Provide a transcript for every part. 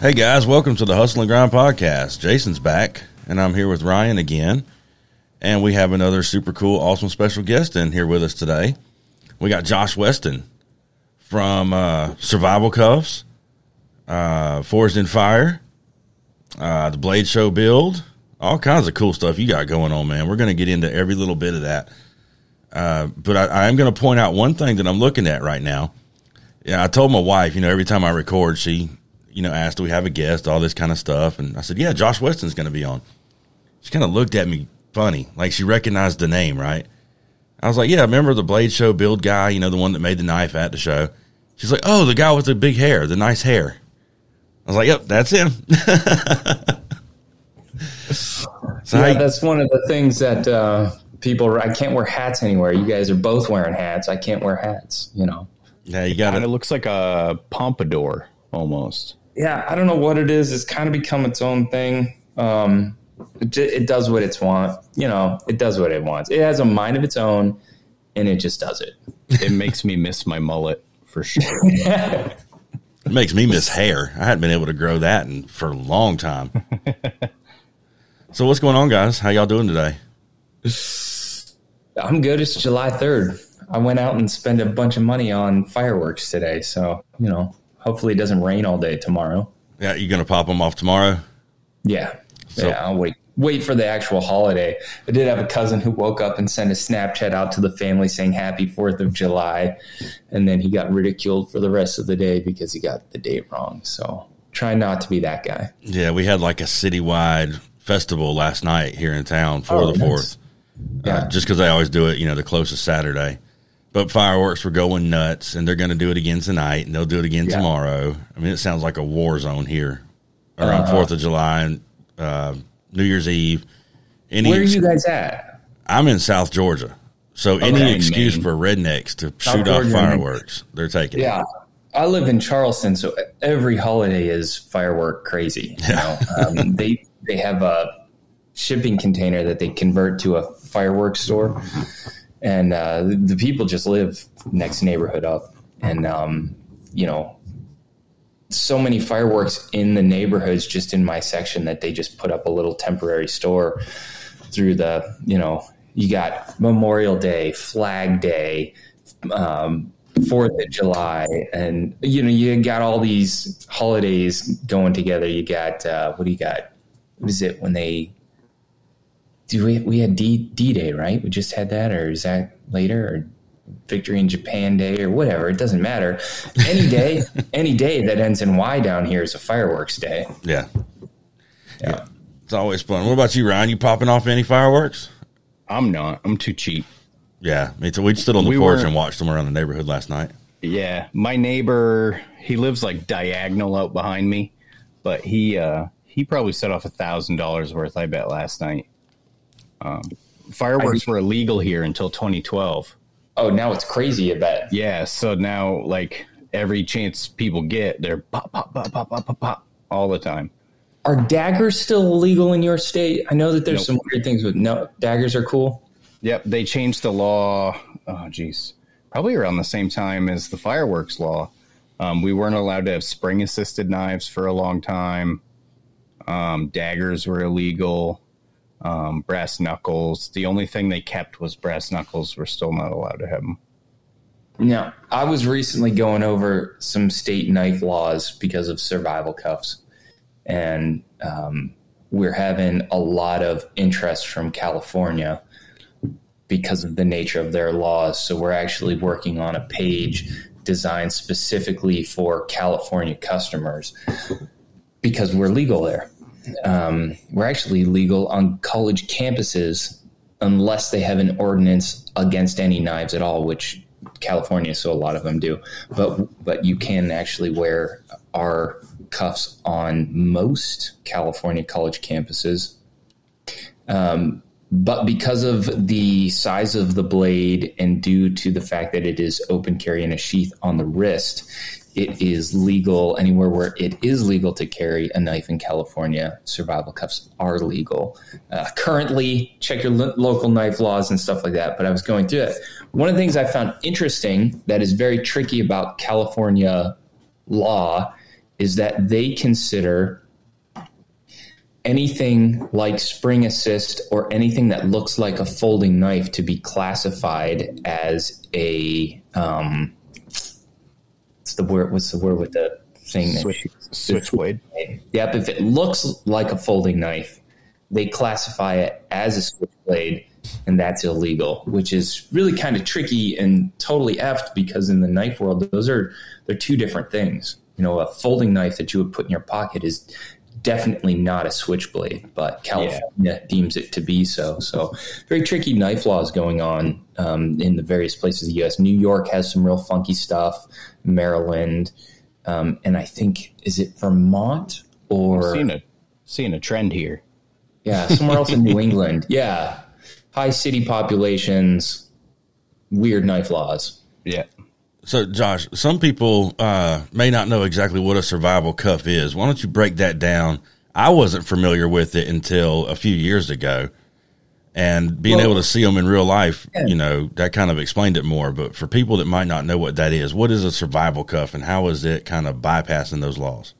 Hey guys, welcome to the Hustle and Grind podcast. Jason's back, and I'm here with Ryan again. And we have another super cool, awesome special guest in here with us today. We got Josh Weston from uh, Survival Cuffs, uh, Forged in Fire, uh, the Blade Show build, all kinds of cool stuff you got going on, man. We're going to get into every little bit of that. Uh, but I, I am going to point out one thing that I'm looking at right now. Yeah, I told my wife, you know, every time I record, she you know, asked, do we have a guest, all this kind of stuff. And I said, yeah, Josh Weston's going to be on. She kind of looked at me funny, like she recognized the name, right? I was like, yeah, remember the Blade Show build guy, you know, the one that made the knife at the show? She's like, oh, the guy with the big hair, the nice hair. I was like, yep, that's him. so yeah, I, that's one of the things that uh, people, I can't wear hats anywhere. You guys are both wearing hats. I can't wear hats, you know. Yeah, you got it. It looks like a pompadour almost yeah, I don't know what it is. It's kind of become its own thing. Um, it, it does what it's want. You know, it does what it wants. It has a mind of its own, and it just does it. It makes me miss my mullet for sure. it makes me miss hair. I hadn't been able to grow that in, for a long time. so what's going on, guys? How y'all doing today? I'm good. It's July 3rd. I went out and spent a bunch of money on fireworks today. So, you know, Hopefully, it doesn't rain all day tomorrow. Yeah, you're gonna pop them off tomorrow? Yeah, so, yeah. I'll wait. Wait for the actual holiday. I did have a cousin who woke up and sent a Snapchat out to the family saying Happy Fourth of July, and then he got ridiculed for the rest of the day because he got the date wrong. So try not to be that guy. Yeah, we had like a citywide festival last night here in town for oh, the fourth. Yeah, uh, just because I always do it, you know, the closest Saturday. But fireworks were going nuts, and they're going to do it again tonight, and they'll do it again yeah. tomorrow. I mean, it sounds like a war zone here around uh-huh. 4th of July and uh, New Year's Eve. Any Where are you guys at? I'm in South Georgia. So okay, any excuse Maine. for rednecks to South shoot Georgia, off fireworks, they're taking yeah. It. I live in Charleston, so every holiday is firework crazy. You know? um, they they have a shipping container that they convert to a fireworks store and uh, the people just live next neighborhood up, and um, you know, so many fireworks in the neighborhoods just in my section that they just put up a little temporary store through the you know you got Memorial Day, Flag Day, um, Fourth of July, and you know you got all these holidays going together. You got uh, what do you got? What is it when they do we we had D D Day right? We just had that, or is that later, or Victory in Japan Day, or whatever? It doesn't matter. Any day, any day that ends in Y down here is a fireworks day. Yeah. yeah, yeah. It's always fun. What about you, Ryan? You popping off any fireworks? I'm not. I'm too cheap. Yeah, me too. We stood on the we porch were, and watched them around the neighborhood last night. Yeah, my neighbor, he lives like diagonal out behind me, but he uh he probably set off a thousand dollars worth. I bet last night. Um, fireworks were illegal here until 2012. Oh, now it's crazy. I bet. Yeah. So now, like every chance people get, they're pop, pop, pop, pop, pop, pop, pop all the time. Are daggers still illegal in your state? I know that there's nope. some weird things with no daggers are cool. Yep, they changed the law. Oh, geez, probably around the same time as the fireworks law. Um, we weren't allowed to have spring assisted knives for a long time. Um, daggers were illegal um, brass knuckles. The only thing they kept was brass knuckles. We're still not allowed to have them. No, I was recently going over some state knife laws because of survival cuffs, and um, we're having a lot of interest from California because of the nature of their laws. So we're actually working on a page designed specifically for California customers because we're legal there um, we're actually legal on college campuses unless they have an ordinance against any knives at all, which California, so a lot of them do. But but you can actually wear our cuffs on most California college campuses. Um, but because of the size of the blade and due to the fact that it is open carry in a sheath on the wrist, it is legal anywhere where it is legal to carry a knife in California. Survival cuffs are legal. Uh, currently, check your lo- local knife laws and stuff like that. But I was going through it. One of the things I found interesting that is very tricky about California law is that they consider anything like spring assist or anything that looks like a folding knife to be classified as a um, what's the word? What's the word with the thing? Switch, switchblade. Yep. If it looks like a folding knife, they classify it as a switchblade, and that's illegal, which is really kind of tricky and totally effed because in the knife world, those are they're two different things. You know, a folding knife that you would put in your pocket is definitely not a switchblade, but California yeah. deems it to be so. So, very tricky knife laws going on um, in the various places of the U.S. New York has some real funky stuff. Maryland, um, and I think is it Vermont or seeing a seeing a trend here. Yeah, somewhere else in New England. Yeah, high city populations, weird knife laws. Yeah. So, Josh, some people uh, may not know exactly what a survival cuff is. Why don't you break that down? I wasn't familiar with it until a few years ago, and being well, able to see them in real life, yeah. you know, that kind of explained it more. But for people that might not know what that is, what is a survival cuff, and how is it kind of bypassing those laws?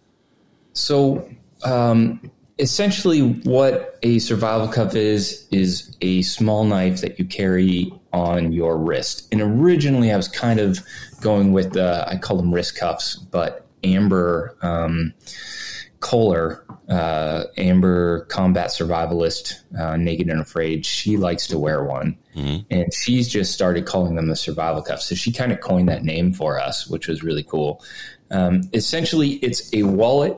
So, um, essentially what a survival cuff is is a small knife that you carry on your wrist. And originally i was kind of going with the i call them wrist cuffs but amber um, kohler uh, amber combat survivalist uh, naked and afraid. She likes to wear one. Mm-hmm. and she's just started calling them the survival cuff so she kind of coined that name for us which was really cool. Um, essentially it's a wallet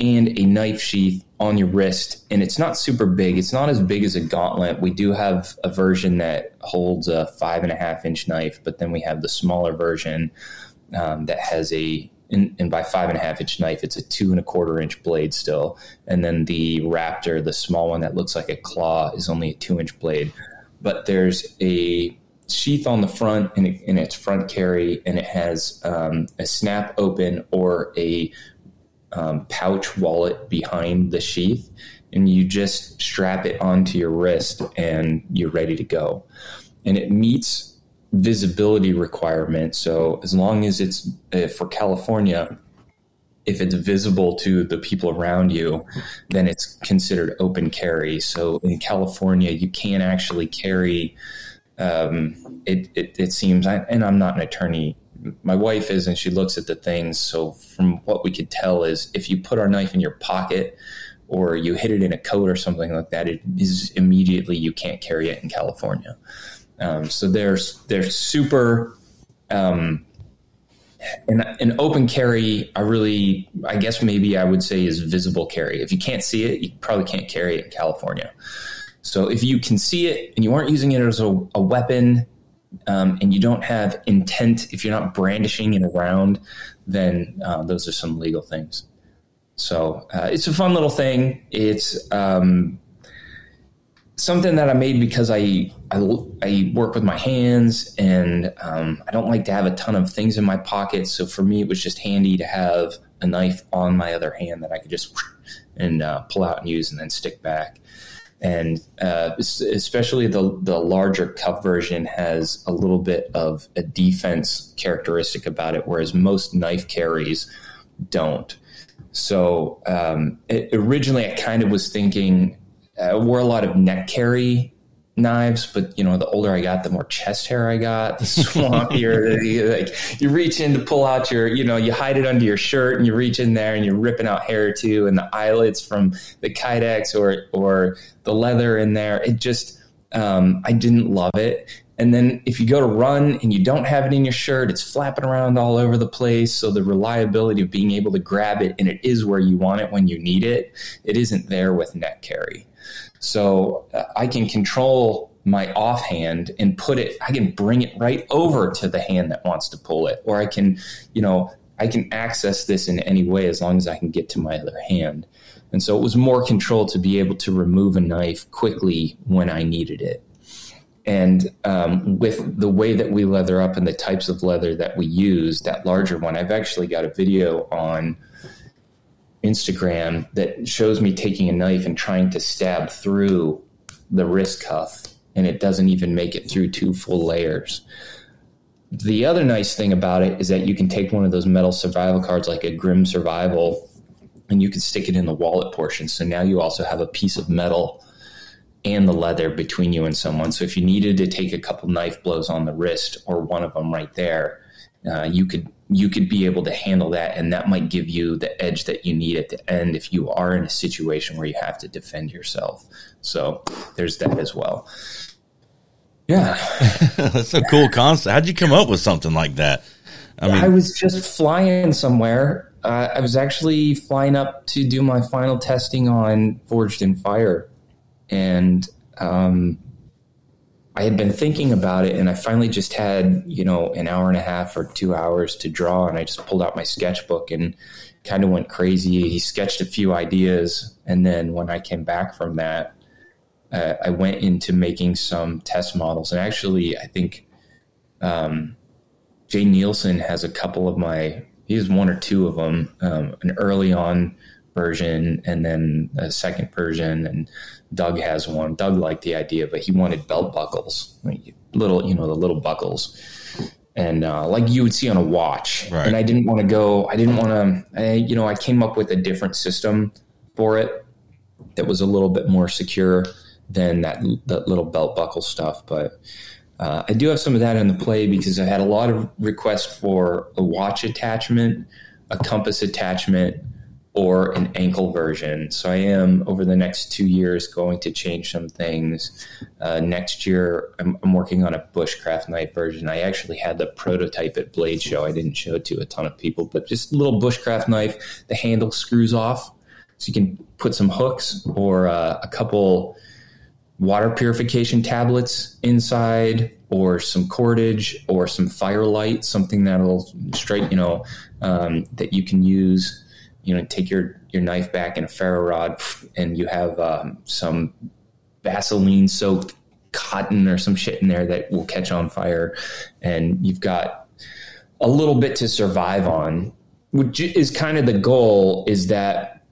and a knife sheath on your wrist. And it's not super big. It's not as big as a gauntlet. We do have a version that holds a five and a half inch knife, but then we have the smaller version um, that has a and, and, by five and a half inch knife, it's a two and a quarter inch blade still. And then the Raptor, the small one that looks like a claw, is only a two inch blade. But there's a sheath on the front and, its front carry, and it has um, a snap open or a um, pouch wallet behind the sheath, and you just strap it onto your wrist, and you're ready to go. And it meets visibility requirements. So as long as it's uh, for California, if it's visible to the people around you, then it's considered open carry. So in California, you can't actually carry. Um, it, it, it seems, and I'm not an attorney my wife is, and she looks at the things. So from what we could tell is, if you put our knife in your pocket or you hit it in a coat or something like that, it is immediately you can't carry it in California. Um, so there's they're super. Um, and an open carry, I really, I guess maybe I would say is visible carry. If you can't see it, you probably can't carry it in California. So if you can see it and you aren't using it as a, a weapon, um, and you don't have intent, if you're not brandishing it around, then uh, those are some legal things. So uh, it's a fun little thing. It's um, something that I made because I, I, I work with my hands and um, I don't like to have a ton of things in my pocket. So for me, it was just handy to have a knife on my other hand that I could just and uh, pull out and use and then stick back and uh, especially the the larger cup version has a little bit of a defense characteristic about it, whereas most knife carries don't. So um, it, originally, I kind of was thinking I wore a lot of neck carry knives, but you know, the older I got, the more chest hair I got, the swampier. like you reach in to pull out your, you know, you hide it under your shirt and you reach in there and you're ripping out hair too, and the eyelets from the Kydex or or the leather in there. It just, um, I didn't love it. And then if you go to run and you don't have it in your shirt, it's flapping around all over the place. So the reliability of being able to grab it and it is where you want it when you need it, it isn't there with neck carry. So uh, I can control my offhand and put it, I can bring it right over to the hand that wants to pull it. Or I can, you know, I can access this in any way as long as I can get to my other hand. And so it was more control to be able to remove a knife quickly when I needed it. And um, with the way that we leather up and the types of leather that we use, that larger one, I've actually got a video on Instagram that shows me taking a knife and trying to stab through the wrist cuff, and it doesn't even make it through two full layers. the other nice thing about it is that you can take one of those metal survival cards like a Grim Survival and you can stick it in the wallet portion. So now you also have a piece of metal and the leather between you and someone. So if you needed to take a couple knife blows on the wrist or one of them right there, uh, you could you could be able to handle that, and that might give you the edge that you need at the end if you are in a situation where you have to defend yourself. So there's that as well. Yeah, that's a cool concept. How'd you come up with something like that? I mean, I was just flying somewhere. Uh, I was actually flying up to do my final testing on Forged in Fire, and um, I had been thinking about it and I finally just had, you know, an hour and a half or two hours to draw. And I just pulled out my sketchbook and kind of went crazy. He sketched a few ideas. And then when I came back from that, uh, I went into making some test models. And actually, I think um, J. Neilson has a couple of my, he has one or two of them, um, an early on version and then a second version. And Doug has one. Doug liked the idea, but he wanted belt buckles, like little, you know, the little buckles, and uh, like you would see on a watch. Right. And I didn't want to go. I didn't want to. You know, I came up with a different system for it that was a little bit more secure than that that little belt buckle stuff. But uh, I do have some of that in the play because I had a lot of requests for a watch attachment, a compass attachment, or an ankle version. So I am over the next two years going to change some things. Uh, next year, I'm, I'm, working on a bushcraft knife version. I actually had the prototype at Blade Show. I didn't show it to a ton of people, but just a little bushcraft knife. The handle screws off, so you can put some hooks or uh, a couple water purification tablets inside or some cordage or some firelight something that'll straight you know um, that you can use you know take your your knife back in a ferro rod and you have um, some Vaseline soaked cotton or some shit in there that will catch on fire, and you've got a little bit to survive on, which is kind of the goal. Is that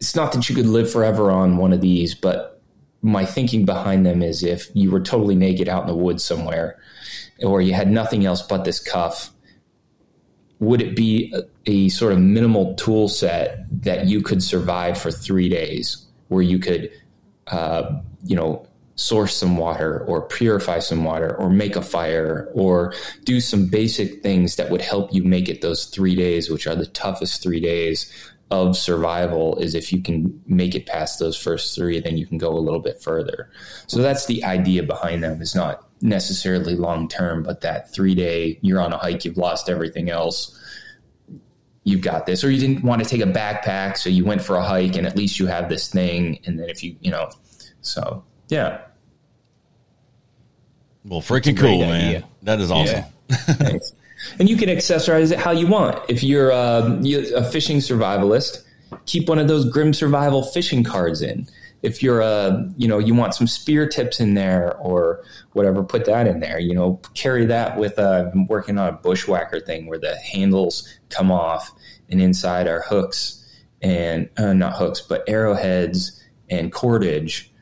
it's not that you could live forever on one of these, but my thinking behind them is if you were totally naked out in the woods somewhere, or you had nothing else but this cuff would it be a, a, sort of minimal tool set that you could survive for three days where you could uh, you know source some water or purify some water or make a fire or do some basic things that would help you make it those three days which are the toughest three days of survival is if you can make it past those first three then you can go a little bit further. So that's the idea behind them. Is not necessarily long term, but that three day, you're on a hike, you've lost everything else. You've got this, or you didn't want to take a backpack, so you went for a hike, and at least you have this thing. And then if you, you know, so yeah. Well, freaking cool, man. That is awesome. Yeah. and you can accessorize it how you want. If you're uh, a fishing survivalist, keep one of those grim survival fishing cards in if you're a you know you want some spear tips in there or whatever put that in there you know carry that with uh, i'm working on a bushwhacker thing where the handles come off and inside are hooks and uh, not hooks but arrowheads and cordage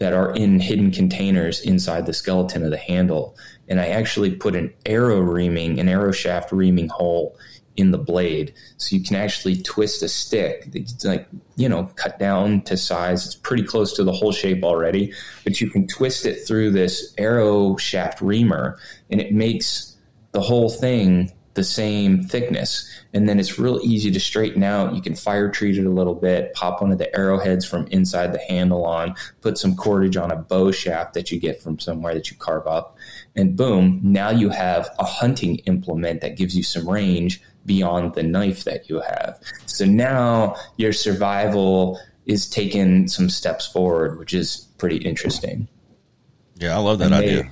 that are in hidden containers inside the skeleton of the handle. And i actually put an arrow reaming an arrow shaft reaming hole in the blade. So you can actually twist a stick It's like, you know, cut down to size. It's pretty close to the whole shape already, but you can twist it through this arrow shaft reamer and it makes the whole thing the same thickness. And then it's real easy to straighten out. You can fire treat it a little bit, pop one of the arrowheads from inside the handle on, put some cordage on a bow shaft that you get from somewhere that you carve up. And boom, now you have a hunting implement that gives you some range beyond the knife that you have. So now your survival is taking some steps forward, which is pretty interesting. Yeah, I love that I idea. May,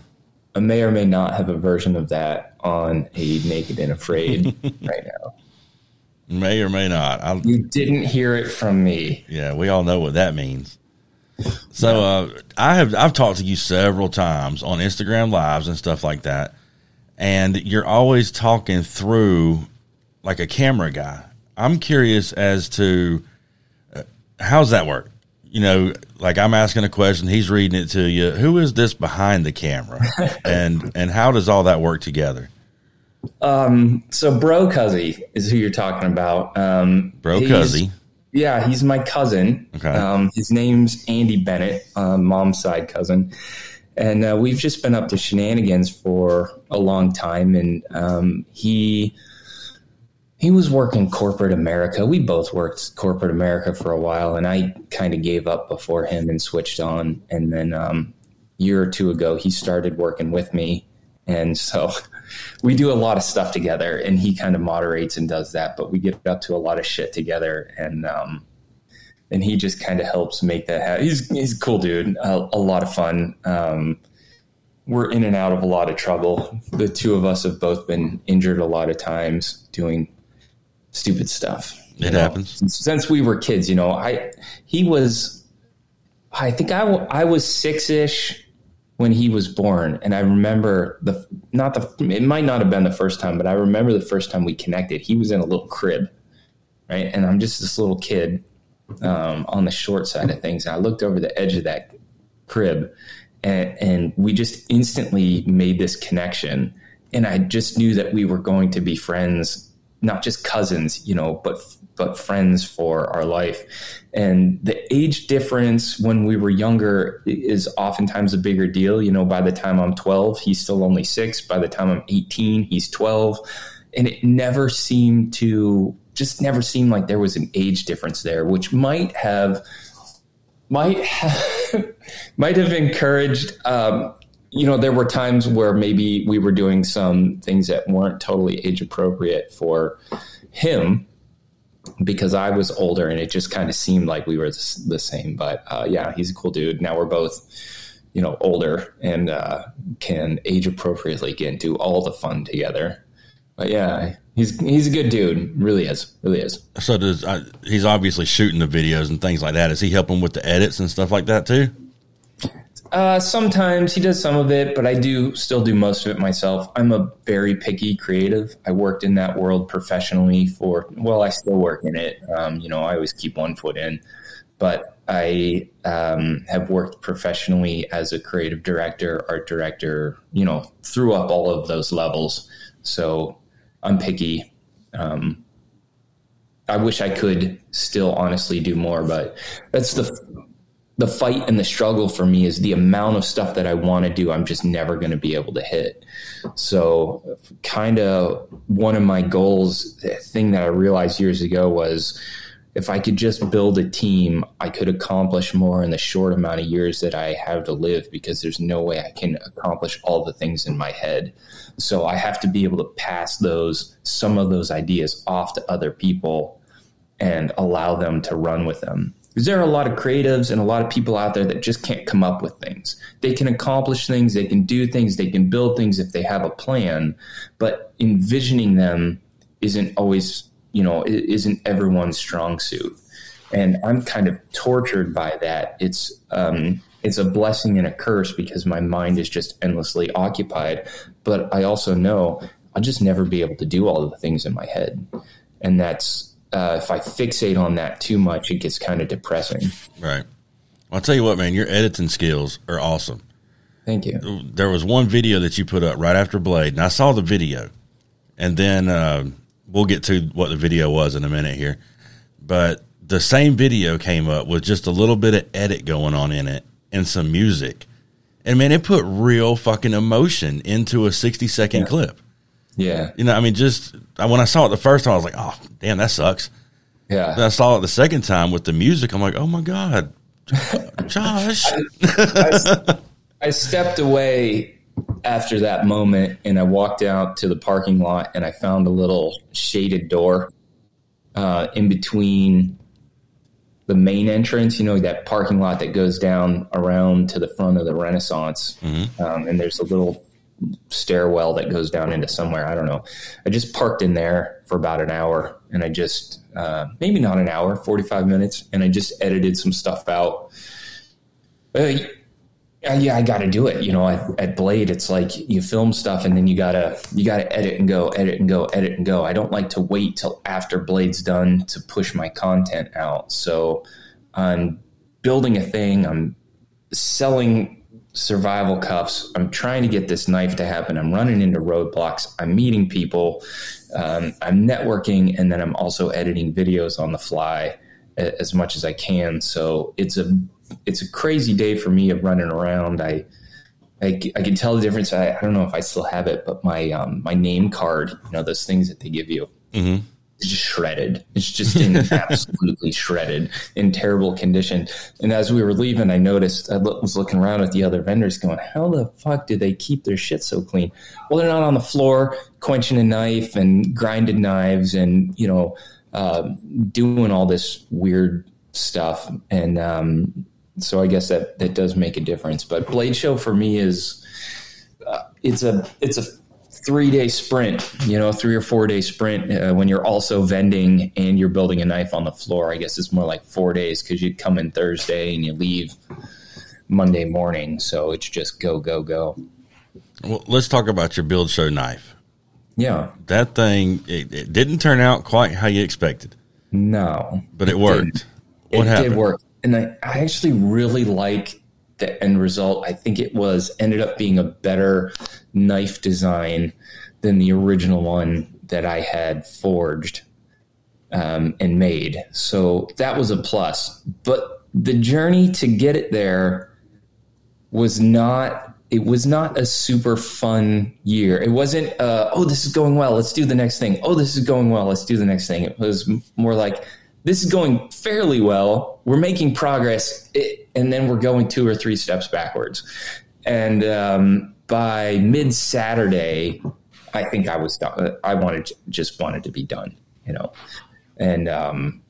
I may or may not have a version of that on a Naked and Afraid right now. May or may not. I, you didn't hear it from me. Yeah, we all know what that means. So uh, I have I've talked to you several times on Instagram lives and stuff like that, and you're always talking through like a camera guy. I'm curious as to uh, how's that work. you know, like I'm asking a question, he's reading it to you. Who is this behind the camera, and and how does all that work together? Um, so Bro Cuzzy is who you're talking about. Um, Bro Cuzzy. Yeah, he's my cousin. Okay. Um, his name's Andy Bennett, um, mom's side cousin. And uh, we've just been up to shenanigans for a long time. And um, he he was working corporate America. We both worked corporate America for a while, and I kind of gave up before him and switched on. And then um, a year or two ago, he started working with me, and so we do a lot of stuff together. And he kind of moderates and does that, but we get up to a lot of shit together, and um, and he just kind of helps make that happen. He's he's a cool dude, a, a lot of fun. Um, we're in and out of a lot of trouble. The two of us have both been injured a lot of times doing stupid stuff. It know. happens. Since, since we were kids. You know, I he was, I think I w- I was six ish when he was born, and I remember the not the it might not have been the first time, but I remember the first time we connected. He was in a little crib, right, and I'm just this little kid um, on the short side of things. And I looked over the edge of that crib, and, and we just instantly made this connection. And I just knew that we were going to be friends, not just cousins, you know, but but friends for our life. And the age difference when we were younger is oftentimes a bigger deal. You know, by the time I'm 12, he's still only six. By the time I'm 18, he's 12. And it never seemed to just never seemed like there was an age difference there, which might have might have might have encouraged um, you know there were times where maybe we were doing some things that weren't totally age appropriate for him because I was older and it just kind of seemed like we were the, the same. But uh, yeah he's a cool dude. Now we're both you know older and uh, can age appropriately get into all the fun together. But yeah he's he's a good dude. Really is. Really is. So does I, he's obviously shooting the videos and things like that? Is he helping with the edits and stuff like that too? Uh, sometimes he does some of it, but I do still do most of it myself. I'm a very picky creative. I worked in that world professionally for, well, I still work in it. Um, you know, I always keep one foot in, but I um, have worked professionally as a creative director, art director, you know, through up all of those levels. So I'm picky. Um, I wish I could still honestly do more, but that's the the fight and the struggle for me is the amount of stuff that I want to do, I'm just never going to be able to hit. So, kind of one of my goals, the thing that I realized years ago was if I could just build a team, I could accomplish more in the short amount of years that I have to live because there's no way I can accomplish all the things in my head. So, I have to be able to pass those, some of those ideas off to other people and allow them to run with them because there are a lot of creatives and a lot of people out there that just can't come up with things. They can accomplish things, they can do things, they can build things if they have a plan, but envisioning them isn't always, you know, isn't everyone's strong suit. And I'm kind of tortured by that. It's um, it's a blessing and a curse because my mind is just endlessly occupied. But I also know I'll just never be able to do all of the things in my head, and that's uh, if I fixate on that too much, it gets kind of depressing. Right. I'll tell you what, man, your editing skills are awesome. Thank you. There was one video that you put up right after Blade, and I saw the video, and then uh, we'll get to what the video was in a minute here. But the same video came up with just a little bit of edit going on in it and some music, and man, it put real fucking emotion into a sixty second clip. Yeah, You know, I mean, just when I saw it the first time, I was like, "Oh, damn, that sucks." Then yeah. I saw it the second time with the music. I'm like, "Oh my god, Josh!" I stepped away after that moment, and I walked out to the parking lot, and I found a little shaded door uh, in between the main entrance. You know that parking lot that goes down around to the front of the Renaissance, um, and there's a little stairwell that goes down into somewhere. I don't know. I just parked in there for about an hour and I just, uh, maybe not an hour, 45 minutes, and I just edited some stuff out. Uh, yeah, I got to do it. You know, at, at Blade, it's like you film stuff and then you gotta you gotta edit and go, edit and go, edit and go. I don't like to wait till after Blade's done to push my content out. So I'm building a thing. I'm selling survival cuffs. I'm trying to get this knife to happen. I'm running into roadblocks. I'm meeting people. Um, I'm networking, and then I'm also editing videos on the fly as much as I can. So it's a it's a crazy day for me of running around. I I, I can tell the difference. I, I don't know if I still have it, but my um, my name card, you know, those things that they give you, mm-hmm. It's just shredded. It's just in absolutely shredded, in terrible condition. And as we were leaving, I noticed I was looking around at the other vendors, going, "How the fuck do they keep their shit so clean?" Well, they're not on the floor quenching a knife and grinding knives, and you know, uh, doing all this weird stuff. And um, so I guess that that does make a difference. But Blade Show for me is uh, it's a it's a three day sprint, you know, three or four day sprint uh, when you're also vending and you're building a knife on the floor. I guess it's more like four days because you come in Thursday and you leave Monday morning. So it's just go go go. Well, let's talk about your build show knife. Yeah, that thing it, it didn't turn out quite how you expected. No, but it, it worked. Did. What it happened? did work and I, I actually really like the end result. I think it was ended up being a better knife design than the original one that I had forged um, and made. So that was a plus. But the journey to get it there was not. It was not a super fun year. It wasn't. Uh, oh, this is going well. Let's do the next thing. Oh, this is going well. Let's do the next thing. It was more like this is going fairly well. We're making progress, and then we're going two or three steps backwards. And um, by mid Saturday, I think I was done. I wanted just wanted to be done, you know, and um,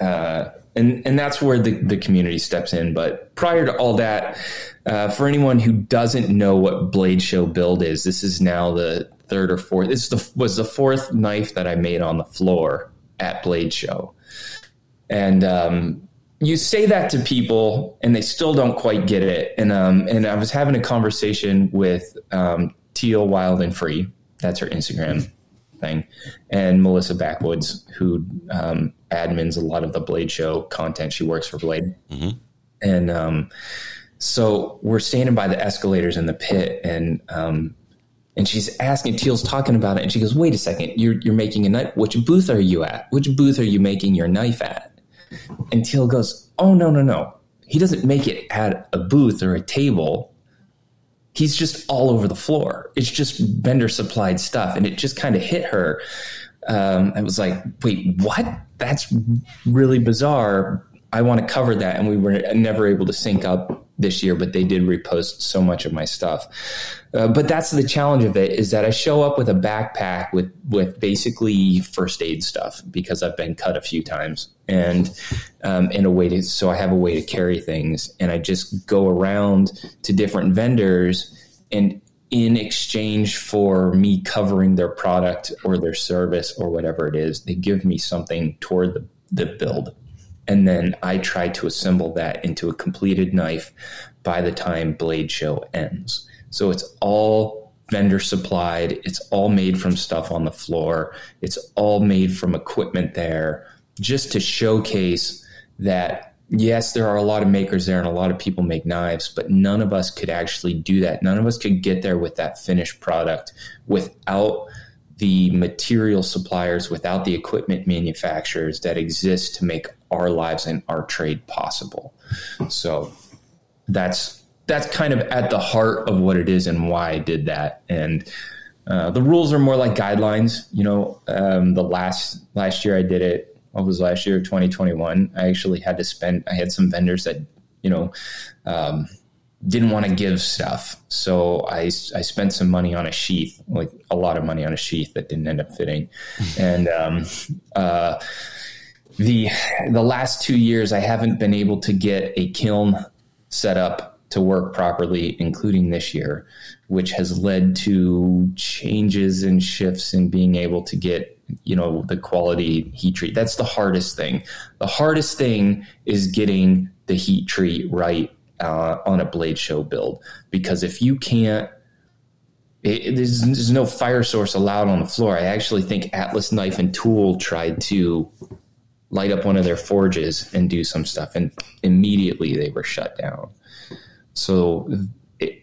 uh, and and that's where the the community steps in. But prior to all that, uh, for anyone who doesn't know what Blade Show build is, this is now the third or fourth. This the, was the fourth knife that I made on the floor at Blade Show. And um, you say that to people, and they still don't quite get it. And um, and I was having a conversation with um, Teal Wild and Free. That's her Instagram thing, and Melissa Backwoods, who um, admins a lot of the Blade Show content. She works for Blade, mm-hmm. and um, so we're standing by the escalators in the pit, and um, and she's asking Teal's talking about it, and she goes, "Wait a second, you're you're making a knife. Which booth are you at? Which booth are you making your knife at?" And Teal goes, "Oh no, no, no. He doesn't make it at a booth or a table. He's just all over the floor. It's just vendor supplied stuff." And it just kind of hit her. Um, I was like, "Wait, what? That's really bizarre." I want to cover that, and we were never able to sync up this year, but they did repost so much of my stuff. Uh, but that's the challenge of it is that I show up with a backpack with with basically first aid stuff because I've been cut a few times and um, in a way to so I have a way to carry things and I just go around to different vendors and in exchange for me covering their product or their service or whatever it is, they give me something toward the, the build and then I try to assemble that into a completed knife by the time Blade Show ends. So it's all vendor supplied, it's all made from stuff on the floor, it's all made from equipment there, just to showcase that yes, there are a lot of makers there and a lot of people make knives, but none of us could actually do that. None of us could get there with that finished product without the material suppliers, without the equipment manufacturers that exist to make our lives and our trade possible. So that's that's kind of at the heart of what it is and why I did that. And uh, the rules are more like guidelines. You know, um, the last last year I did it. What was last year? Twenty twenty one. I actually had to spend. I had some vendors that you know. Um, didn't want to give stuff. So I, I spent some money on a sheath, like a lot of money on a sheath that didn't end up fitting. and um, uh, the the last two years, I haven't been able to get a kiln set up to work properly, including this year, which has led to changes and shifts in being able to get you know the quality heat treat. That's the hardest thing. The hardest thing is getting the heat treat right uh, on a blade show build because if you can't it, there's, there's, no fire source allowed on the floor. I actually think Atlas Knife and Tool tried to light up one of their forges and do some stuff. And immediately they were shut down. So it,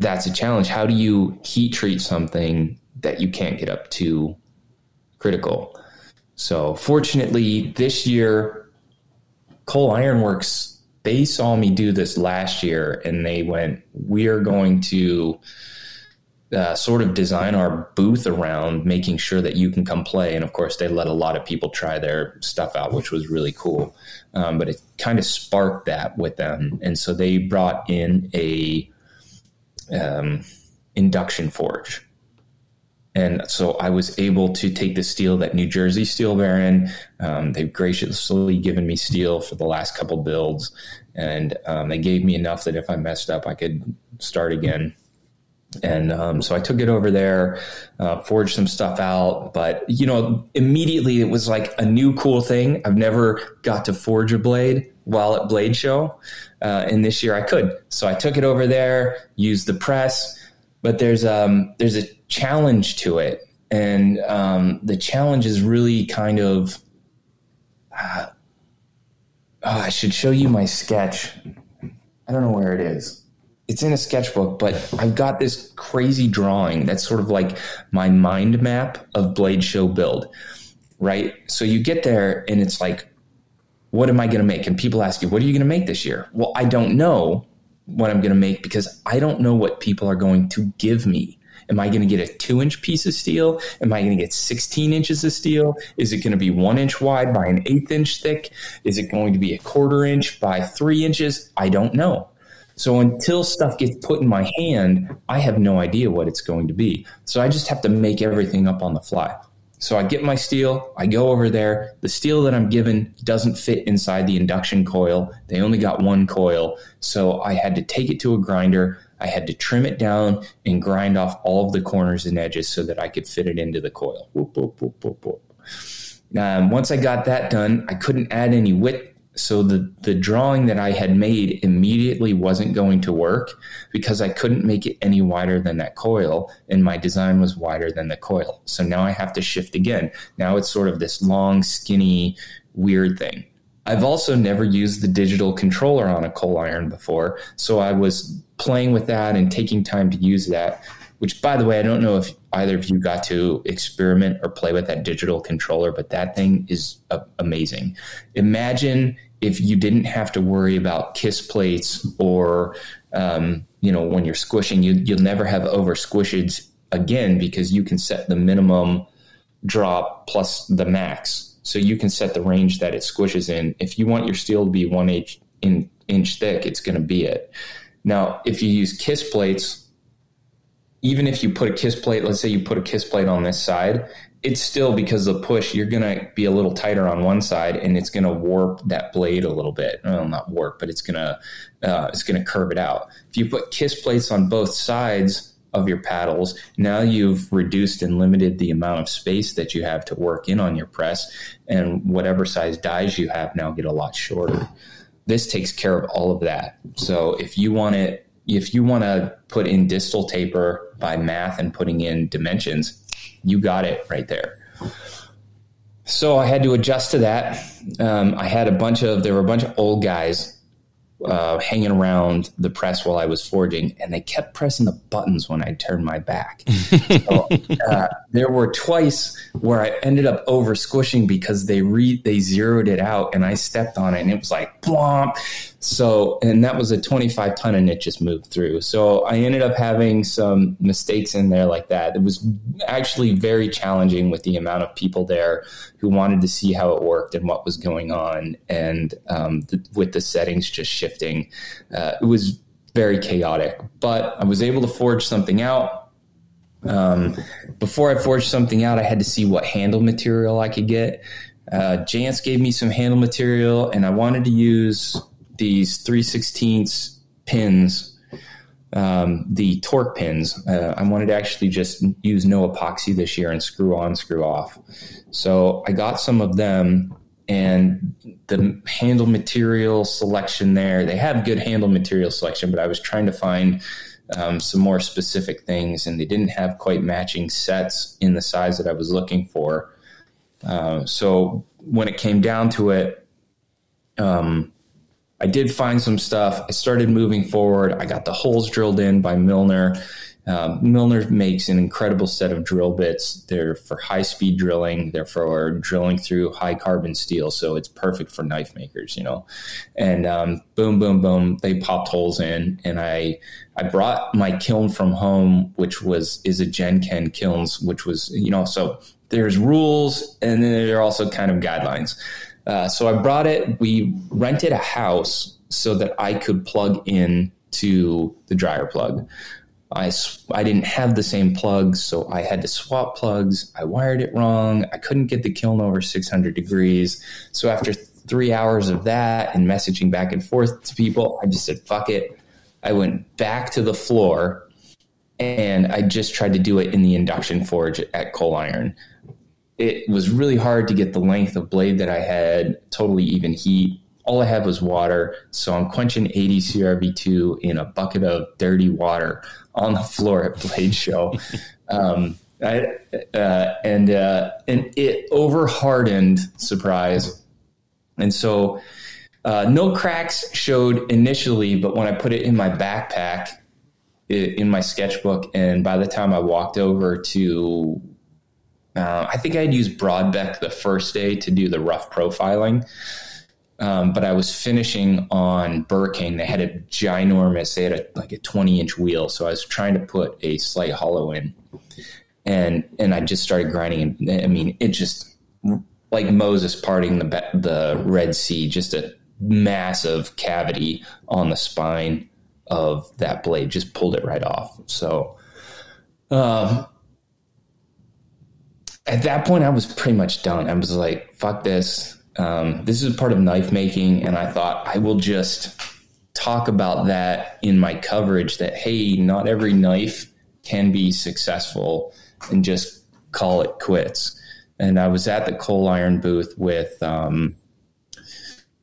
that's a challenge. How do you heat treat something that you can't get up to critical? So fortunately, this year, Coal Ironworks, they saw me do this last year and they went, we are going to uh, sort of design our booth around making sure that you can come play. And of course, they let a lot of people try their stuff out, which was really cool. Um, but it kind of sparked that with them, and so they brought in a um, induction forge. And so I was able to take the steel that New Jersey Steel Baron. Um, they've graciously given me steel for the last couple builds, and um, they gave me enough that if I messed up, I could start again and um, so I took it over there, uh, forged some stuff out. But you know, immediately it was like a new cool thing. I've never got to forge a blade while at Blade Show, uh, and this year I could. So I took it over there, used the press. But there's um there's a challenge to it, and um, the challenge is really kind of. Uh, oh, I should show you my sketch. I don't know where it is it's in a sketchbook, but I've got this crazy drawing that's sort of like my mind map of Blade Show build, right? So you get there and it's like, what am I going to make? And people ask you, what are you going to make this year? Well, I don't know what I'm going to make because I don't know what people are going to give me. Am I going to get a two inch piece of steel? Am I going to get 16 inches of steel? Is it going to be one inch wide by an eighth inch thick? Is it going to be a quarter inch by three inches? I don't know. So until stuff gets put in my hand, I have no idea what it's going to be. So I just have to make everything up on the fly. So I get my steel, I go over there. The steel that I'm given doesn't fit inside the induction coil. They only got one coil. So I had to take it to a grinder. I had to trim it down and grind off all of the corners and edges so that I could fit it into the coil. Whoop, whoop, whoop, um, once I got that done, I couldn't add any width so the the drawing that I had made immediately wasn't going to work because I couldn't make it any wider than that coil and my design was wider than the coil. So now I have to shift again. Now it's sort of this long skinny weird thing. I've also never used the digital controller on a coal iron before, so I was playing with that and taking time to use that which by the way, I don't know if either of you got to experiment or play with that digital controller, but that thing is amazing. Imagine if you didn't have to worry about kiss plates or, um, you know, when you're squishing, you, you'll never have over squishes again because you can set the minimum drop plus the max. So you can set the range that it squishes in. If you want your steel to be one inch, in, inch thick, it's going to be it. Now, if you use kiss plates, even if you put a kiss plate, let's say you put a kiss plate on this side, it's still because of the push, you're going to be a little tighter on one side and it's going to warp that blade a little bit. Well, not warp, but it's going to, uh, it's going to curve it out. If you put kiss plates on both sides of your paddles, now you've reduced and limited the amount of space that you have to work in on your press and whatever size dies you have now get a lot shorter. This takes care of all of that. So if you want it if you want to put in distal taper by math and putting in dimensions, you got it right there. So I had to adjust to that. Um, I had a bunch of there were a bunch of old guys uh, hanging around the press while I was forging, and they kept pressing the buttons when I turned my back. so, uh, there were twice where I ended up over squishing because they re they zeroed it out, and I stepped on it, and it was like blomp. So, and that was a 25 ton and it just moved through. So I ended up having some mistakes in there like that. It was actually very challenging with the amount of people there who wanted to see how it worked and what was going on. And um, the, with the settings just shifting, uh, it was very chaotic, but I was able to forge something out. Um, before I forged something out, I had to see what handle material I could get. Uh, Jantz gave me some handle material, and I wanted to use these 3 16ths pins, um, the Torx pins. Uh, I wanted to actually just use no epoxy this year and screw on, screw off. So I got some of them and the handle material selection there, they have good handle material selection, but I was trying to find um, some more specific things and they didn't have quite matching sets in the size that I was looking for. Uh, so when it came down to it, um, I did find some stuff. I started moving forward. I got the holes drilled in by Milner. Um, Milner makes an incredible set of drill bits. They're for high speed drilling. They're for drilling through high carbon steel. So it's perfect for knife makers, you know. And um, boom, boom, boom, they popped holes in. And I I brought my kiln from home, which was is a Jen-Ken kilns, which was you know so there's rules and then there are also kind of guidelines. Uh, so I brought it. We rented a house so that I could plug in to the dryer plug. I, I didn't have the same plugs, so I had to swap plugs. I wired it wrong. I couldn't get the kiln over 600 degrees. So after three hours of that and messaging back and forth to people, I just said, fuck it. I went back to the floor and I just tried to do it in the induction forge at coal iron. It was really hard to get the length of blade that I had, totally even heat all I had was water. So I'm quenching 80 CRV2 in a bucket of dirty water on the floor at Blade Show. um, I, uh, and uh, and it over hardened, surprise. And so uh, no cracks showed initially, but when I put it in my backpack, it, in my sketchbook, and by the time I walked over to, uh, I think I'd used Brodbeck the first day to do the rough profiling. Um, but I was finishing on Burr King. They had a ginormous, they had a, like a 20 inch wheel. So I was trying to put a slight hollow in and, and I just started grinding. And I mean, it just like Moses parting the, the Red Sea, just a massive cavity on the spine of that blade, just pulled it right off. So, um, at that point, I was pretty much done. I was like, fuck this um, this is part of knife making, and I thought I will just talk about that in my coverage that, hey, not every knife can be successful and just call it quits. And I was at the coal iron booth with, um,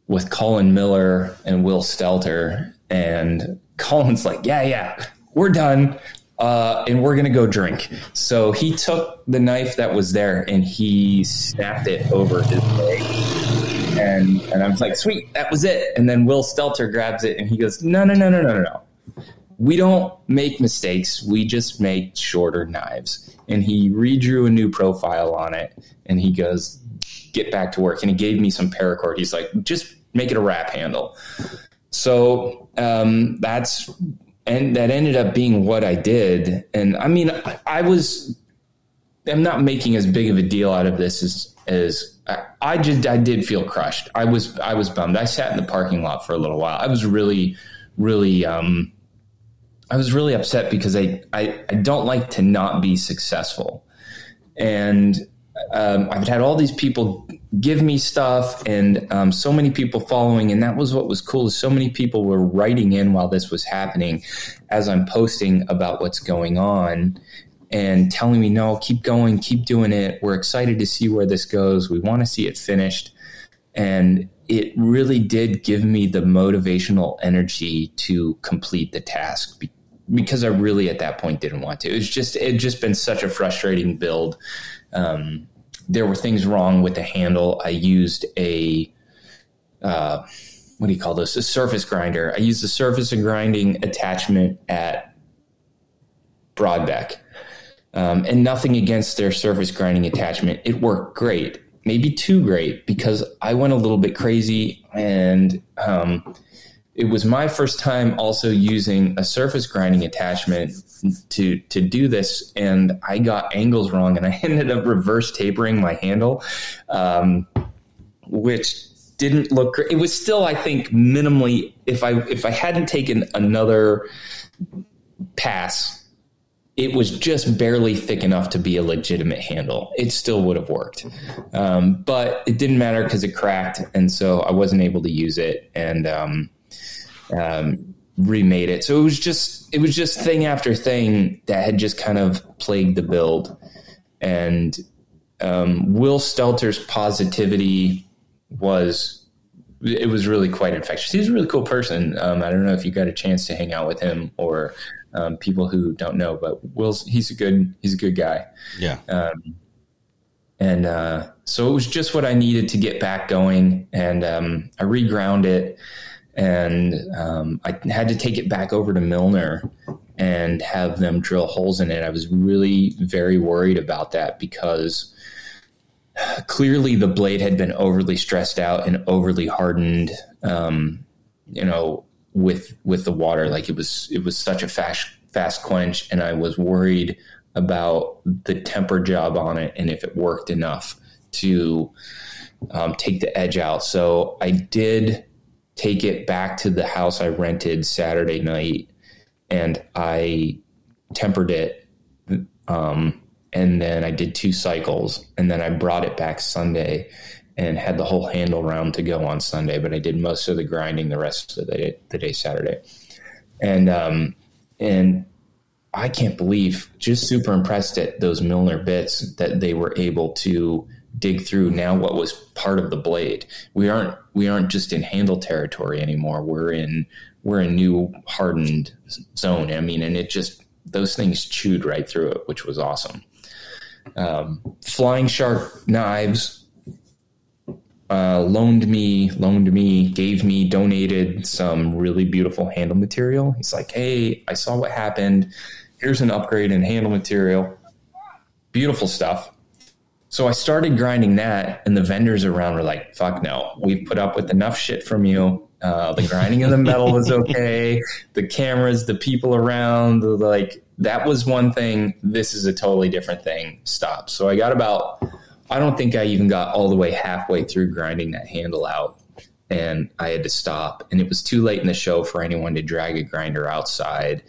with Colin Miller and Will Stelter, and Colin's like, yeah, yeah, we're done. Uh, and we're gonna go drink. So he took the knife that was there and he snapped it over his leg and and I was like, sweet, that was it. And then Will Stelter grabs it and he goes, no, no, no, no, no, no, no. We don't make mistakes. We just make shorter knives. And he redrew a new profile on it, and he goes, get back to work. And he gave me some paracord. He's like, just make it a wrap handle. So um, that's and that ended up being what I did. And I mean, I, I was I'm not making as big of a deal out of this as as I, I just I did feel crushed. I was I was bummed. I sat in the parking lot for a little while. I was really really um I was really upset because I I, I don't like to not be successful. And um, I've had all these people give me stuff and um, so many people following and that was what was cool is so many people were writing in while this was happening as i'm posting about what's going on and telling me, no, keep going, keep doing it. We're excited to see where this goes. We want to see it finished. And it really did give me the motivational energy to complete the task because I really at that point didn't want to. It was just, it just been such a frustrating build. Um, there were things wrong with the handle. I used a, uh, what do you call this? A surface grinder. I used a surface and grinding attachment at Brodbeck um, and nothing against their surface grinding attachment. It worked great, maybe too great, because I went a little bit crazy and um, it was my first time also using a surface grinding attachment to to do this, and I got angles wrong, and I ended up reverse tapering my handle, um, which didn't look great. It was still, I think, minimally. If I if I hadn't taken another pass it was just barely thick enough to be a legitimate handle. It still would have worked, um, but it didn't matter because it cracked, and so I wasn't able to use it and um, um, remade it. So it was just it was just thing after thing that had just kind of plagued the build, and um, Will Stelter's positivity was it was really quite infectious. He's a really cool person. Um, I don't know if you got a chance to hang out with him or um, people who don't know, but Will's he's a good he's a good guy. Yeah. Um, and uh, so it was just what I needed to get back going. And um, I reground it, and um, I had to take it back over to Milner and have them drill holes in it. I was really very worried about that because clearly the blade had been overly stressed out and overly hardened. Um, you know, with with the water, like it was it was such a fast fast quench, and I was worried about the temper job on it and if it worked enough to um, take the edge out. So I did take it back to the house I rented Saturday night and I tempered it. Um, and then I did two cycles and then I brought it back Sunday and had the whole handle round to go on Sunday, but I did most of the grinding the rest of the day, the day Saturday. And, um, and I can't believe, just super impressed at those Milner bits that they were able to dig through now what was part of the blade. We aren't we aren't just in handle territory anymore. We're in we're in new hardened zone. I mean, and it just those things chewed right through it, which was awesome. Um, flying shark knives uh, loaned me, loaned me, gave me, donated some really beautiful handle material. He's like, "Hey, I saw what happened here's an upgrade in handle material. Beautiful stuff. So I started grinding that, and the vendors around were like, fuck no, we've put up with enough shit from you. Uh, the grinding of the metal was okay. The cameras, the people around, the, like, that was one thing. This is a totally different thing. Stop. So I got about, I don't think I even got all the way halfway through grinding that handle out. And I had to stop. And it was too late in the show for anyone to drag a grinder outside.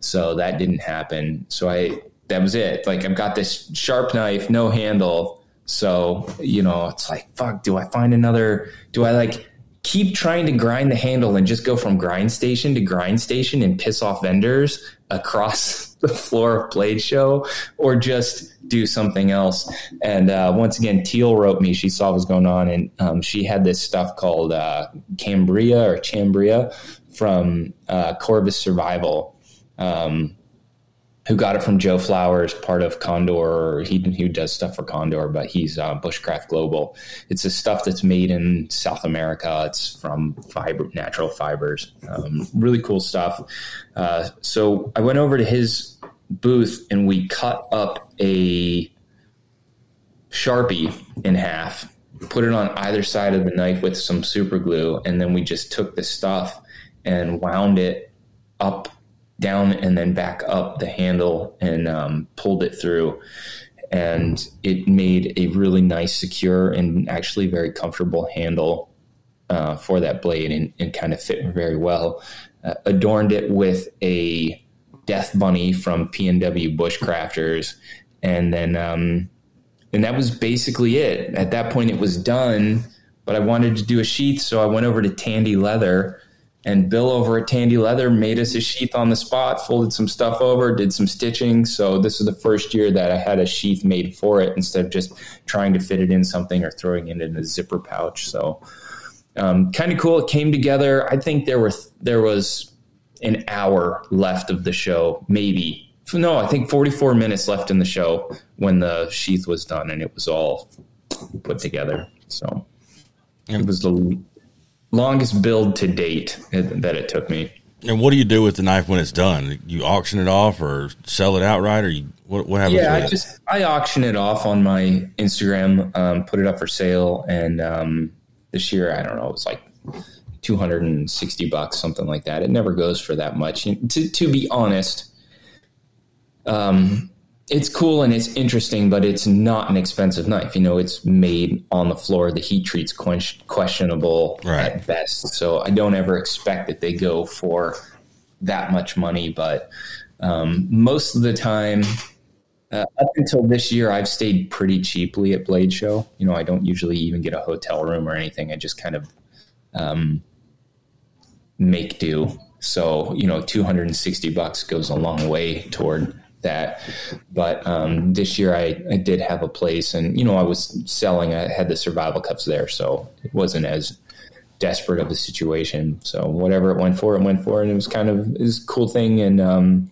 So that didn't happen. So I that was it. Like I've got this sharp knife, no handle. So, you know, it's like, fuck, do I find another do I like keep trying to grind the handle and just go from grind station to grind station and piss off vendors across the floor of Blade Show or just do something else. And uh, once again, Teal wrote me. She saw what was going on, and um, she had this stuff called uh, Cambria or Chambria from uh, Corvus Survival um, who got it from Joe Flowers, part of Condor. He he does stuff for Condor, but he's uh, Bushcraft Global. It's a stuff that's made in South America. It's from fiber, natural fibers. Um, really cool stuff. Uh, so I went over to his booth and we cut up a sharpie in half, put it on either side of the knife with some super glue, and then we just took the stuff and wound it up down and then back up the handle and um, pulled it through. And it made a really nice, secure, and actually very comfortable handle uh, for that blade and, and, kind of fit very well. Uh, adorned it with a death bunny from PNW Bushcrafters. And then, um, and that was basically it. At that point, it was done, but I wanted to do a sheath. So I went over to Tandy Leather and Bill over at Tandy Leather made us a sheath on the spot, folded some stuff over, did some stitching. So this is the first year that I had a sheath made for it instead of just trying to fit it in something or throwing it in a zipper pouch. So um, kind of cool. It came together. I think there were there was an hour left of the show, maybe. No, I think 44 minutes left in the show when the sheath was done and it was all put together. So it was the longest build to date that it took me. And what do you do with the knife when it's done? You auction it off or sell it outright, or you what, what happens? Yeah, I just I auction it off on my Instagram, um, put it up for sale, and um, this year I don't know, it's like two hundred and sixty bucks, something like that. It never goes for that much. to to be honest, um, it's cool and it's interesting, but it's not an expensive knife. You know, it's made on the floor. The heat treat's questionable right. at best. So I don't ever expect that they go for that much money. But um, most of the time, uh, up until this year, I've stayed pretty cheaply at Blade Show. You know, I don't usually even get a hotel room or anything. I just kind of um, make do. So, you know, 260 bucks goes a long way toward that. But um, this year I, I did have a place, and you know I was selling. I had the survival cups there, so it wasn't as desperate of a situation. So whatever it went for, it went for, and it was kind of a cool thing. And um,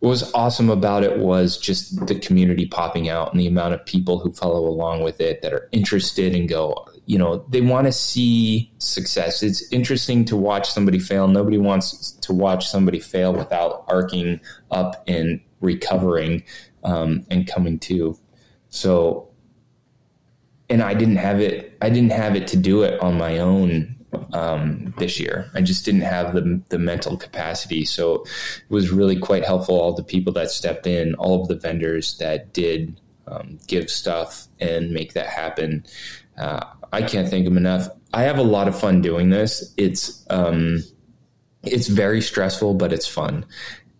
what was awesome about it was just the community popping out and the amount of people who follow along with it that are interested and go, you know, they want to see success. It's interesting to watch somebody fail. Nobody wants to watch somebody fail without arcing up and recovering um, and coming to. So, and I didn't have it. I didn't have it to do it on my own um, this year. I just didn't have the the mental capacity. So it was really quite helpful. All the people that stepped in, all of the vendors that did um, give stuff and make that happen. Uh, I can't thank them enough. I have a lot of fun doing this. It's um, it's very stressful, but it's fun,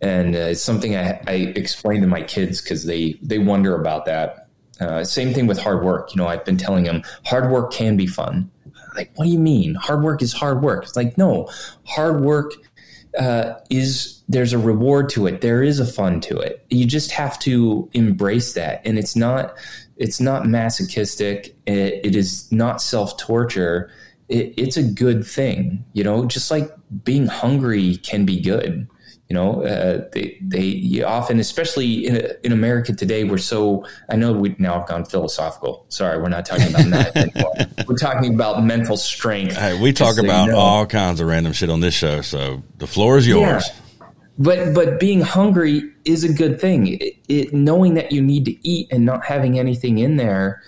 and uh, it's something I, I explain to my kids because they they wonder about that. Uh, same thing with hard work. You know, I've been telling them hard work can be fun like, what do you mean? Hard work is hard work. It's like, no, hard work uh, is there's a reward to it. There is a fun to it. You just have to embrace that, and it's not it's not masochistic. it, it is not self torture. It, it's a good thing, you know. Just like being hungry can be good you know uh, they they often especially in, in america today we're so i know we now have gone philosophical sorry we're not talking about that anymore we're talking about mental strength hey we talk about you know. all kinds of random shit on this show so the floor is yours yeah. but but being hungry is a good thing it, it, knowing that you need to eat and not having anything in there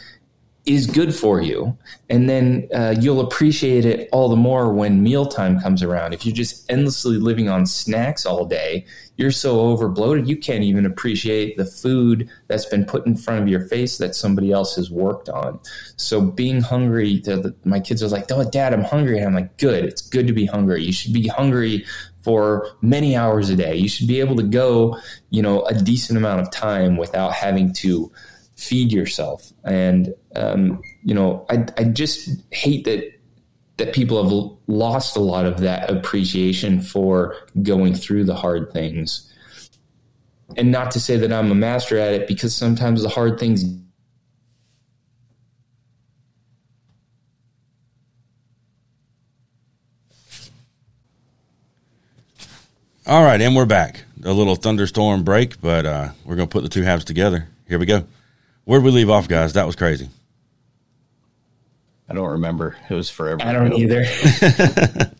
is good for you. And then uh, you'll appreciate it all the more when mealtime comes around. If you're just endlessly living on snacks all day, you're so over bloated, you can't even appreciate the food that's been put in front of your face that somebody else has worked on. So being hungry, the, my kids are like, oh, dad, I'm hungry. And I'm like, good. It's good to be hungry. You should be hungry for many hours a day. You should be able to go, you know, a decent amount of time without having to feed yourself. And um, you know, I I just hate that that people have lost a lot of that appreciation for going through the hard things. And not to say that I'm a master at it, because sometimes the hard things All right, and we're back. A little thunderstorm break, but uh, we're going to put the two halves together. Here we go. Where'd we leave off, guys? That was crazy. I don't remember. It was forever. I don't either.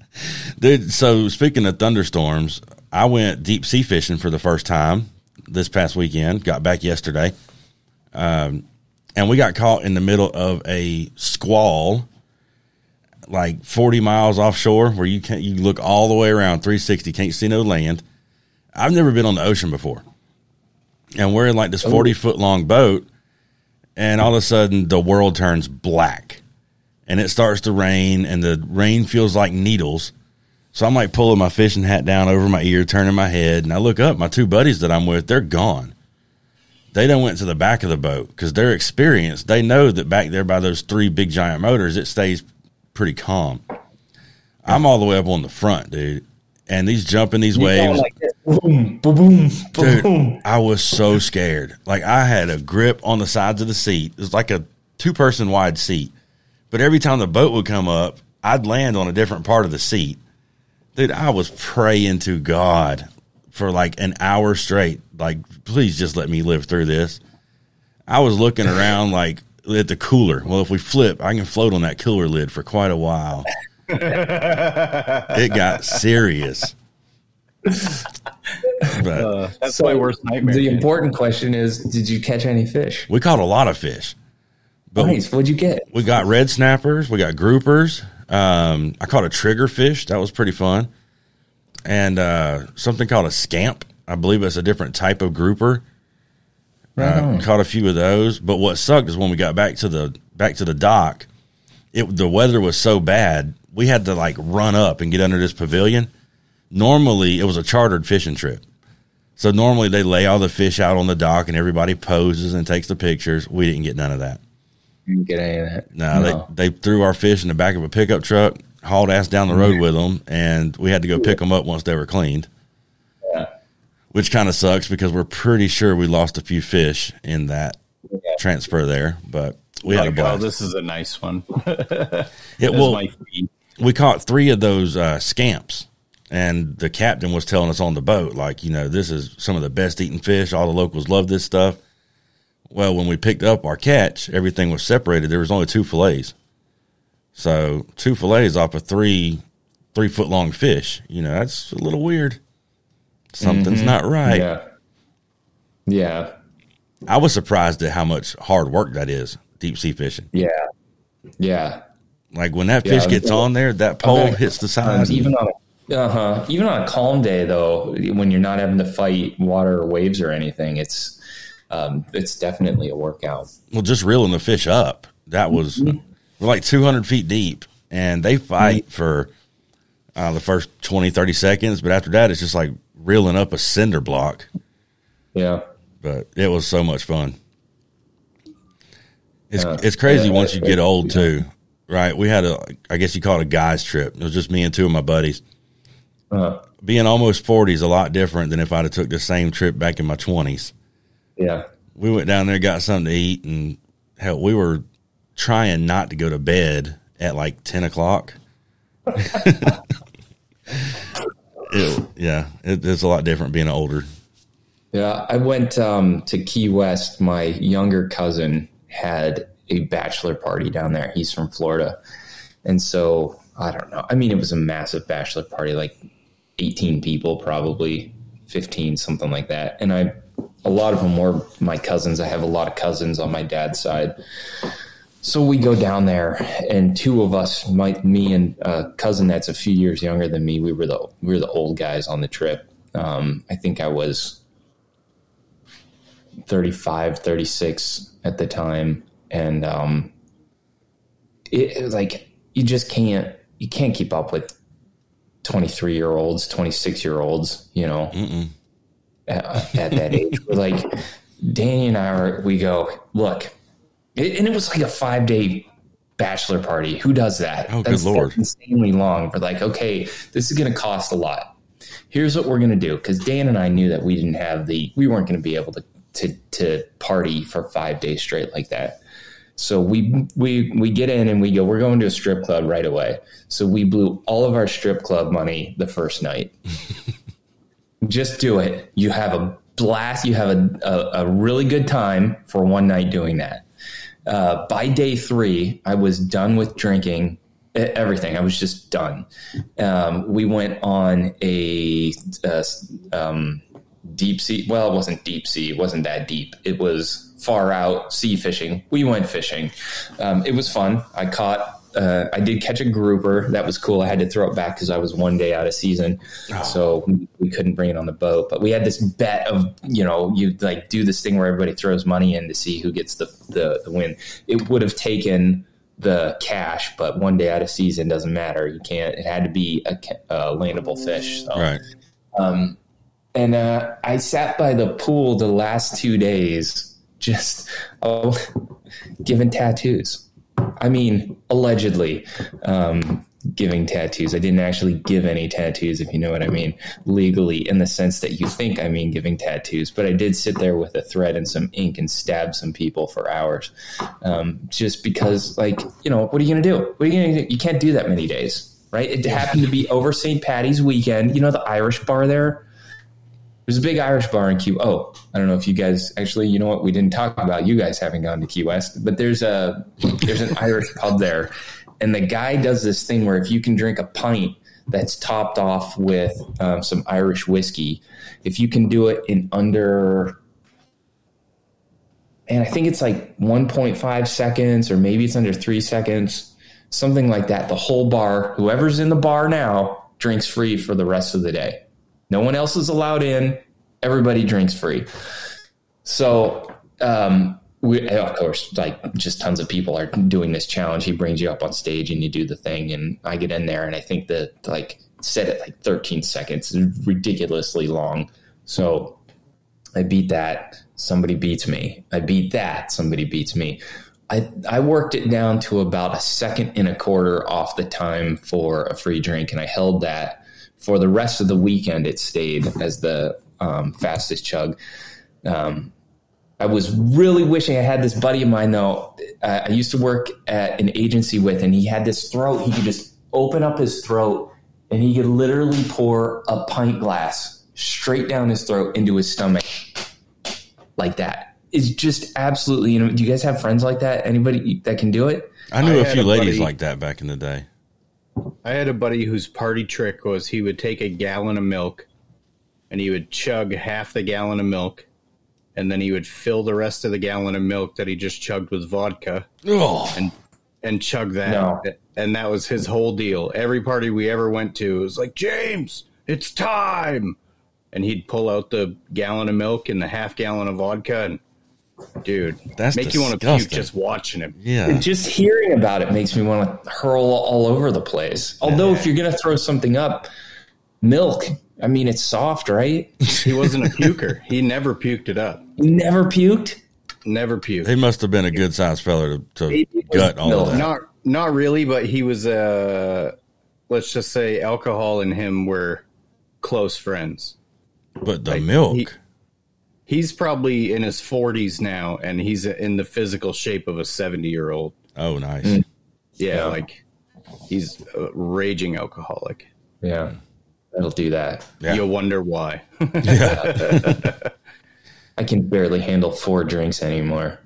Dude, so speaking of thunderstorms, I went deep sea fishing for the first time this past weekend. Got back yesterday. Um, and we got caught in the middle of a squall like 40 miles offshore where you can't you look all the way around 360 can't see no land i've never been on the ocean before and we're in like this 40 foot long boat and all of a sudden the world turns black and it starts to rain and the rain feels like needles. So I'm like pulling my fishing hat down over my ear, turning my head, and I look up. My two buddies that I'm with, they're gone. They don't went to the back of the boat because they're experienced. They know that back there by those three big giant motors, it stays pretty calm. I'm all the way up on the front, dude, and these jumping these waves. Like boom, boom, boom, Dude, I was so scared. Like I had a grip on the sides of the seat. It was like a two person wide seat. But every time the boat would come up, I'd land on a different part of the seat. Dude, I was praying to God for like an hour straight. Like, please just let me live through this. I was looking around like at the cooler. Well, if we flip, I can float on that cooler lid for quite a while it got serious. But, uh, that's so my worst nightmare. The important question is: Did you catch any fish? We caught a lot of fish. But nice. What'd you get? We got red snappers. We got groupers. Um, I caught a trigger fish. That was pretty fun. And uh, something called a scamp. I believe it's a different type of grouper. Right uh, caught a few of those. But what sucked is when we got back to the back to the dock, it the weather was so bad we had to like run up and get under this pavilion. Normally, it was a chartered fishing trip. So normally they lay all the fish out on the dock and everybody poses and takes the pictures. We didn't get none of that. Didn't get any of that. No, no, they they threw our fish in the back of a pickup truck, hauled ass down the road with them, and we had to go pick them up once they were cleaned. Yeah. Which kind of sucks because we're pretty sure we lost a few fish in that yeah. transfer there, but we like, had a blast. Oh, this is a nice one. it will we caught three of those uh, scamps, and the captain was telling us on the boat, like, you know, this is some of the best eating fish. All the locals love this stuff. Well, when we picked up our catch, everything was separated. There was only two fillets. So two fillets off of three three foot long fish. You know, that's a little weird. Something's mm-hmm. not right. Yeah. Yeah. I was surprised at how much hard work that is, deep sea fishing. Yeah. Yeah. Like when that fish yeah, gets on there, that pole hits the side. Even on a, uh-huh. Even on a calm day though, when you're not having to fight water or waves or anything, it's um, it's definitely a workout. Well, just reeling the fish up. That was mm-hmm. we're like 200 feet deep and they fight mm-hmm. for uh, the first 20, 30 seconds. But after that, it's just like reeling up a cinder block. Yeah. But it was so much fun. It's, uh, it's crazy yeah, once you get old too, right? We had a, I guess you call it a guy's trip. It was just me and two of my buddies. Uh-huh. Being almost 40 is a lot different than if I'd have took the same trip back in my 20s. Yeah. We went down there, got something to eat, and hell, we were trying not to go to bed at like 10 o'clock. it, yeah, it, it's a lot different being older. Yeah, I went um, to Key West. My younger cousin had a bachelor party down there. He's from Florida. And so, I don't know. I mean, it was a massive bachelor party, like 18 people, probably 15, something like that. And I, a lot of them were my cousins. I have a lot of cousins on my dad's side. So we go down there, and two of us, my, me and a cousin that's a few years younger than me, we were the we were the old guys on the trip. Um, I think I was 35, 36 at the time, and um, it, it was like you just can't you can't keep up with 23 year olds, 26 year olds, you know, at, at, that age. We're like Danny and I are. We go look it, and it was like a five day bachelor party. Who does that? Oh, that's, good lord! Insanely long. We're like, okay, this is going to cost a lot. Here's what we're going to do because Dan and I knew that we didn't have the, we weren't going to be able to to to party for five days straight like that. So we we we get in and we go. We're going to a strip club right away. So we blew all of our strip club money the first night. Just do it. You have a blast. You have a, a, a really good time for one night doing that uh, by day three, I was done with drinking everything. I was just done. Um, we went on a, a um, deep sea. Well, it wasn't deep sea. It wasn't that deep. It was far out sea fishing. We went fishing. Um, it was fun. I caught uh, I did catch a grouper. That was cool. I had to throw it back because I was one day out of season, oh. so we couldn't bring it on the boat. But we had this bet of you know you like do this thing where everybody throws money in to see who gets the the, the win. It would have taken the cash, but one day out of season doesn't matter. You can't. It had to be a, a landable fish. So. Right. Um, and uh, I sat by the pool the last two days, just oh, giving tattoos. I mean, allegedly um, giving tattoos. I didn't actually give any tattoos, if you know what I mean, legally, in the sense that you think I mean giving tattoos. But I did sit there with a thread and some ink and stab some people for hours, um, just because, like, you know, what are you going to do? What are you going to do? You can't do that many days. Right. It happened to be over St. Patty's weekend. You know, the Irish bar there? There's a big Irish bar in Key. Oh, I don't know if you guys actually. You know what? We didn't talk about you guys having gone to Key West, but there's a there's an Irish pub there, and the guy does this thing where if you can drink a pint that's topped off with um, some Irish whiskey, if you can do it in under and I think it's like 1.5 seconds or maybe it's under three seconds, something like that. The whole bar, whoever's in the bar now, drinks free for the rest of the day. No one else is allowed in. Everybody drinks free. So, um, we, of course, like just tons of people are doing this challenge. He brings you up on stage and you do the thing, and I get in there, and I think that like set it like 13 seconds, ridiculously long. So I beat that. Somebody beats me. I beat that. Somebody beats me. I, I worked it down to about a second and a quarter off the time for a free drink, and I held that for the rest of the weekend, it stayed as the um, fastest chug. Um, I was really wishing I had this buddy of mine though. Uh, I used to work at an agency with, and he had this throat. He could just open up his throat and he could literally pour a pint glass straight down his throat into his stomach like that. It's just absolutely, you know, do you guys have friends like that? Anybody that can do it? I knew I a few a ladies buddy- like that back in the day. I had a buddy whose party trick was he would take a gallon of milk and he would chug half the gallon of milk and then he would fill the rest of the gallon of milk that he just chugged with vodka Oh, and and chug that. No. And that was his whole deal. Every party we ever went to was like, James, it's time. And he'd pull out the gallon of milk and the half gallon of vodka and dude, That's make you want to puke just watching him. yeah. Just hearing about it makes me want to hurl all over the place. Although, if you're going to throw something up, milk, I mean, it's soft, right? He wasn't a puker. He never puked it up. Never puked? Never puked. He must have been a good sized fella to, to gut all No, of that. Not not really, but he was uh let's just say alcohol and him were close friends. but the like, milk. he- He's probably in his 40s now and he's in the physical shape of a 70-year-old. oh, nice. Mm. Yeah, Yeah. like he's a raging alcoholic. Yeah, that'll do that. Yeah. You'll wonder why. I can barely handle four drinks anymore.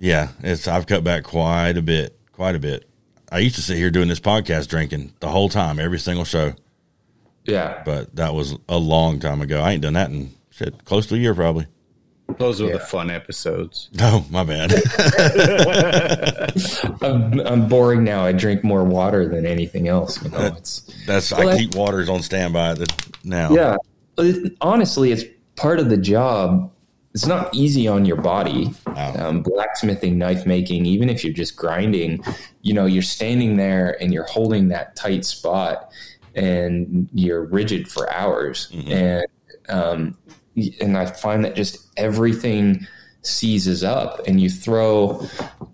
Yeah, it's I've cut back quite a bit, quite a bit. I used to sit here doing this podcast drinking the whole time, every single show, Yeah. but that was a long time ago. I ain't done that in shit close to a year probably. Those were the fun episodes. No, my bad. I'm, I'm boring now. I drink more water than anything else. You know, it's That's Well, I that- keep waters on standby that now. yeah. It- honestly, it's part of the job. It's not easy on your body. Wow. Um, blacksmithing, knife making, even if you're just grinding, you know, you're standing there and you're holding that tight spot, and you're rigid for hours. And um, and I find that just everything seizes up and you throw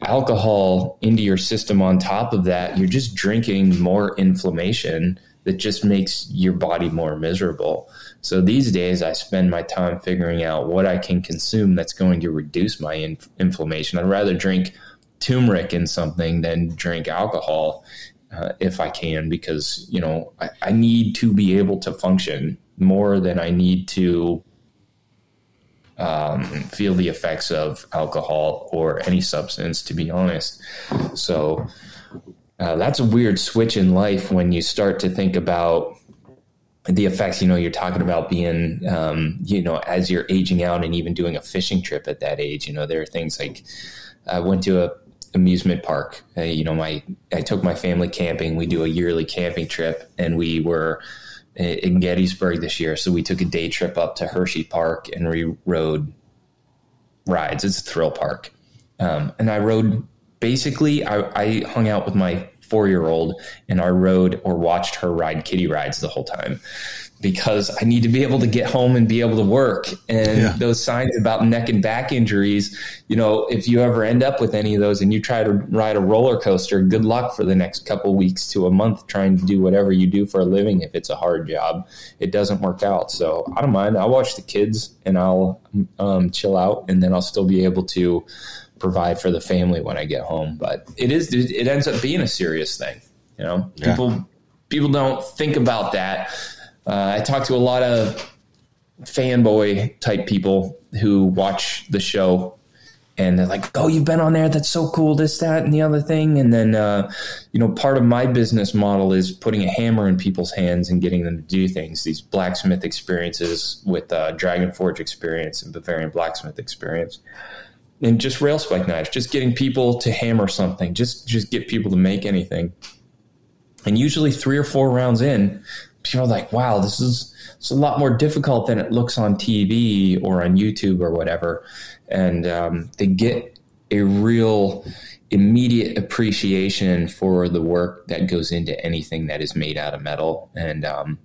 alcohol into your system on top of that, you're just drinking more inflammation that just makes your body more miserable. So these days, I spend my time figuring out what I can consume that's going to reduce my in- inflammation. I'd rather drink turmeric in something than drink alcohol uh, if I can, because you know I, I need to be able to function more than I need to um, feel the effects of alcohol or any substance, to be honest. So uh, that's a weird switch in life when you start to think about the effects. You know, you're talking about being, um, you know, as you're aging out and even doing a fishing trip at that age. You know, there are things like I went to a amusement park. Uh, you know, my I took my family camping. We do a yearly camping trip, and we were in Gettysburg this year. So we took a day trip up to Hershey Park and we rode rides. It's a thrill park. Um, and I rode basically, I, I hung out with my four year old and I rode or watched her ride kitty rides the whole time because I need to be able to get home and be able to work. And Yeah. those signs about neck and back injuries, you know, if you ever end up with any of those and you try to ride a roller coaster, good luck for the next couple weeks to a month trying to do whatever you do for a living. If it's a hard job, it doesn't work out. So I don't mind. I'll watch the kids and I'll um, chill out and then I'll still be able to provide for the family when I get home. But it is, it ends up being a serious thing. You know, Yeah. people, people don't think about that. Uh, I talk to a lot of fanboy type people who watch the show and they're like, "Oh, you've been on there. That's so cool. This, that, and the other thing." And then, uh, you know, part of my business model is putting a hammer in people's hands and getting them to do things. These blacksmith experiences with uh, Dragon Forge experience and Bavarian blacksmith experience, and just rail spike knives. Just getting people to hammer something. Just, just get people to make anything. And usually, three or four rounds in, people are like, "Wow, this is." It's a lot more difficult than it looks on TV or on YouTube or whatever. And um, they get a real immediate appreciation for the work that goes into anything that is made out of metal. And um,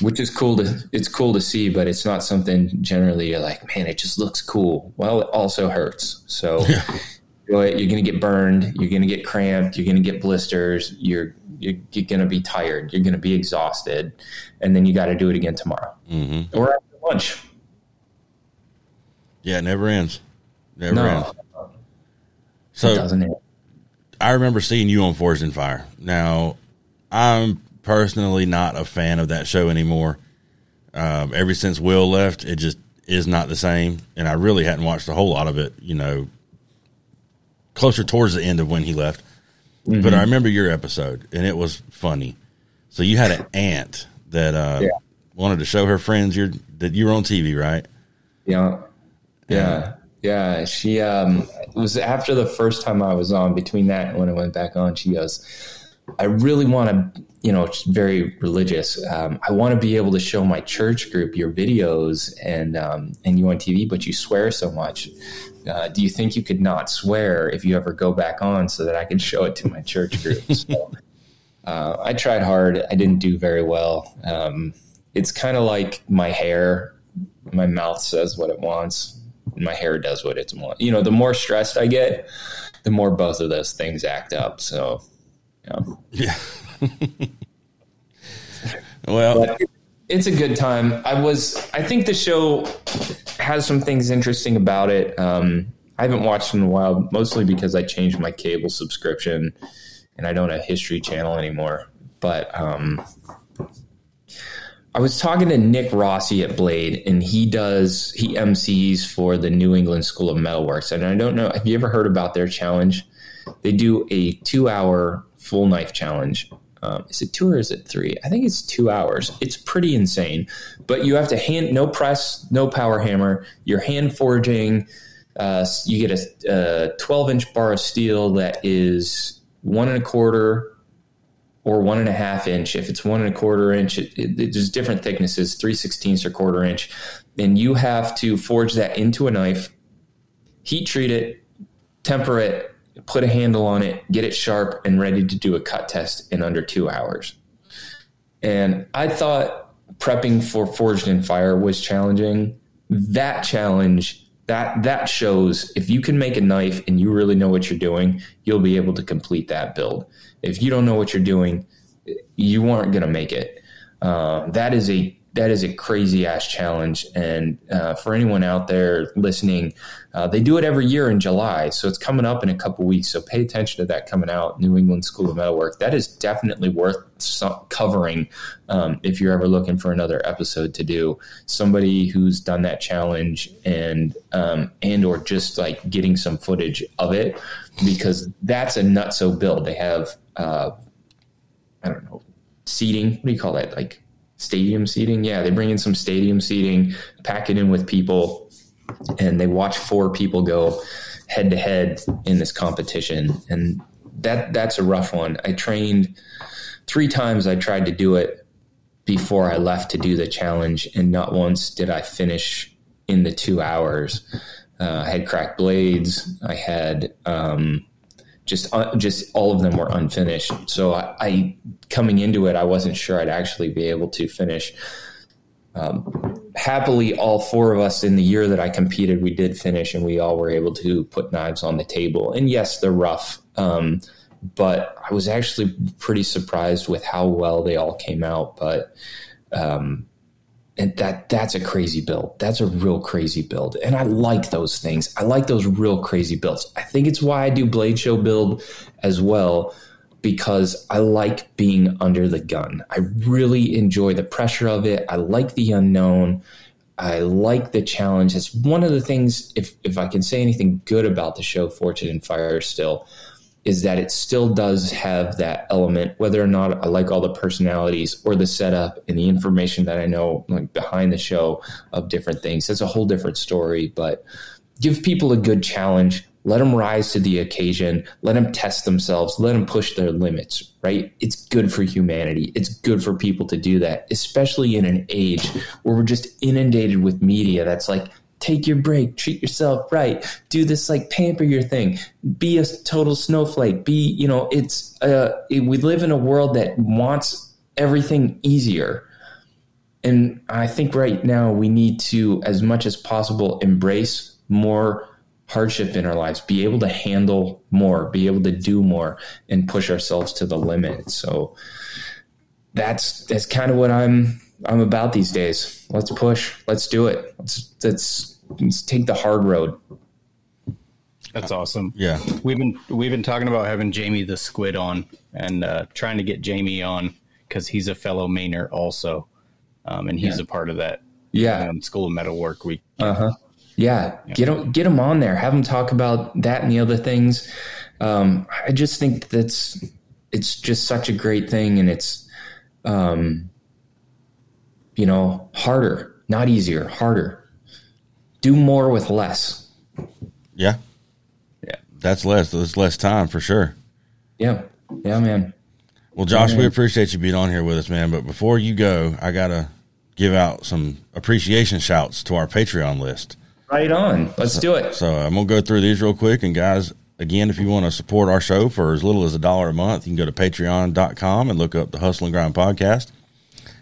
which is cool to it's cool to see but it's not something generally you're like man it just looks cool. Well it also hurts. So know, you're going to get burned you're going to get cramped you're going to get blisters you're you're, you're going to be tired you're going to be exhausted and then you got to do it again tomorrow hmm or after lunch Yeah, it never ends. Never no ends. it So doesn't it I remember seeing you on Forged in Fire. Now, I'm personally not a fan of that show anymore. Um, ever since Will left, it just is not the same, and I really hadn't watched a whole lot of it. You know, closer towards the end of when he left. Mm-hmm. But I remember your episode, and it was funny. So you had an aunt that uh, yeah. wanted to show her friends your that you were on TV, right? Yeah, yeah, yeah. She um, was after the first time I was on. Between that and when I went back on, she goes, "I really want to." You know, very religious. Um, I want to be able to show my church group your videos and um, and you on TV, but you swear so much. Uh, do you think you could not swear if you ever go back on so that I could show it to my church group? So, uh, I tried hard. I didn't do very well. Um, it's kind of like my hair. My mouth says what it wants. My hair does what it wants. You know, the more stressed I get, the more both of those things act up. So, yeah. well, but it's a good time. I was. I think the show has some things interesting about it. Um, I haven't watched in a while, mostly because I changed my cable subscription and I don't have History Channel anymore. But um, I was talking to Nick Rossi at Blade, and he does he MCs for the New England School of Metalworks. And I don't know, have you ever heard about their challenge? They do a two-hour full knife challenge. Um, is it two or is it three? I think it's two hours. It's pretty insane. But you have to hand no press, no power hammer. You're hand forging. Uh, you get a, a 12 inch bar of steel that is one and a quarter or one and a half inch. If it's one and a quarter inch, it, it, there's different thicknesses, three sixteenths or quarter inch. And you have to forge that into a knife, heat treat it, temper it, put a handle on it, get it sharp and ready to do a cut test in under two hours. And I thought prepping for Forged in Fire was challenging. That challenge that that shows if you can make a knife and you really know what you're doing, you'll be able to complete that build. If you don't know what you're doing, you aren't going to make it. Uh, that is a that is a crazy ass challenge. And uh, for anyone out there listening, uh, they do it every year in July. So it's coming up in a couple weeks. So pay attention to that coming out. New England School of Metalwork. That is definitely worth covering um, if you're ever looking for another episode to do. Somebody who's done that challenge and um, and or just like getting some footage of it because that's a nutso build. They have uh, I don't know seating. What do you call that? Like stadium seating. Yeah, they bring in some stadium seating, pack it in with people, and they watch four people go head to head in this competition. And that that's a rough one. I trained three times. I tried to do it before I left to do the challenge, and not once did I finish in the two hours. Uh, I had cracked blades. I had um, just uh, just all of them were unfinished. So I, I, coming into it, I wasn't sure I'd actually be able to finish. Um, happily, all four of us in the year that I competed, we did finish, and we all were able to put knives on the table. And yes, they're rough, um, but I was actually pretty surprised with how well they all came out. But um, and that that's a crazy build. That's a real crazy build. And I like those things. I like those real crazy builds. I think it's why I do Blade Show build as well because I like being under the gun. I really enjoy the pressure of it. I like the unknown. I like the challenge. It's one of the things if if I can say anything good about the show Forged in Fire still is that it still does have that element, whether or not I like all the personalities or the setup and the information that I know like behind the show of different things. That's a whole different story, but give people a good challenge. Let them rise to the occasion. Let them test themselves. Let them push their limits, right? It's good for humanity. It's good for people to do that, especially in an age where we're just inundated with media that's like, take your break, treat yourself right, do this like pamper your thing, be a total snowflake, be, you know, it's, uh, it, we live in a world that wants everything easier. And I think right now we need to, as much as possible, embrace more hardship in our lives, be able to handle more, be able to do more, and push ourselves to the limit. So that's that's kind of what I'm I'm about these days. Let's push. Let's do it. Let's let's, take the hard road. That's awesome. Yeah, we've been we've been talking about having Jamie the Squid on and uh, trying to get Jamie on because he's a fellow Mainer also, um, and he's Yeah. a part of that Yeah. um, School of Metal Work Week. Uh huh. Yeah, get them get 'em on there. Have him talk about that and the other things. Um, I just think that's it's just such a great thing, and it's, um, you know, harder, not easier, harder. Do more with less. Yeah. Yeah. That's less. That's less time for sure. Yeah, yeah, man. Well, Josh, we man. appreciate you being on here with us, man. But before you go, I gotta give out some appreciation shouts to our Patreon list. Right on. Let's do it. So uh, I'm gonna go through these real quick. And guys, again, if you want to support our show for as little as a dollar a month, you can go to patreon.com and look up the Hustle and Grind podcast.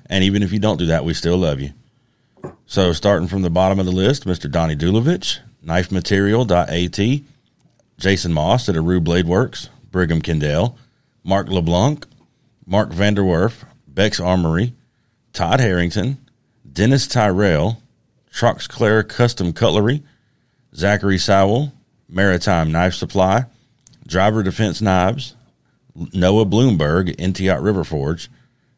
And even if you don't do that, we still love you. So starting from the bottom of the list, Mr. Donnie Dulovich, knifematerial.at, Jason Moss at Aru Blade Works, Brigham Kendall, Mark LeBlanc, Mark Vanderwerf, Beck's Armory, Todd Harrington, Dennis Tyrell, Troxclair Custom Cutlery, Zachary Sowell, Maritime Knife Supply, Driver Defense Knives, Noah Bloomberg, Intiot River Forge,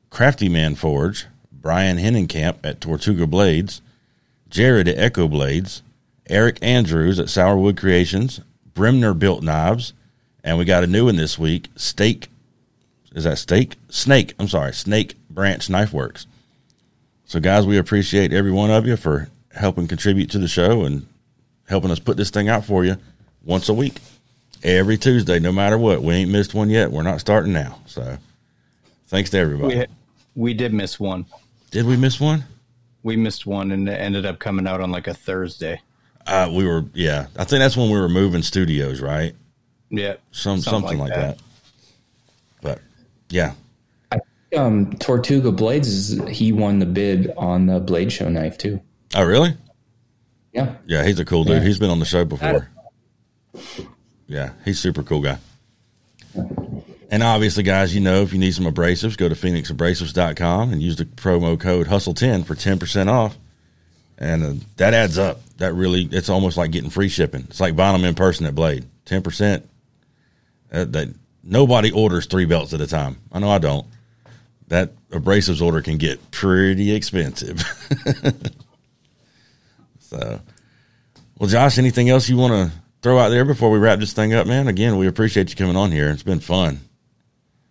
Crafty Man Forge, Brian Hennenkamp at Tortuga Blades, Jared at Echo Blades, Eric Andrews at Sourwood Creations, Brimner Built Knives, and we got a new one this week, Steak. Is that Steak? Snake. I'm sorry, Snake Branch Knife Works. So, guys, we appreciate every one of you for helping contribute to the show and helping us put this thing out for you once a week, every Tuesday, no matter what. We ain't missed one yet. We're not starting now. So, thanks to everybody. We, we did miss one. Did we miss one? We missed one, and it ended up coming out on like a Thursday. Uh, we were, yeah. I think that's when we were moving studios, right? Yeah, Some something, like, that. But yeah, Um, Tortuga Blades is he won the bid on the Blade Show knife too. oh really? Yeah. Yeah, he's a cool dude. Yeah. He's been on the show before. Yeah, he's super cool guy. And obviously, guys, you know, if you need some abrasives, go to phoenixabrasives.com and use the promo code HUSTLE10 for 10% off. And uh, that adds up. That really, it's almost like getting free shipping. It's like buying them in person at Blade. 10%. Uh, that Nobody orders three belts at a time. I know I don't. That abrasives order can get pretty expensive. so, well, Josh, anything else you want to throw out there before we wrap this thing up, man? Again, we appreciate you coming on here. It's been fun.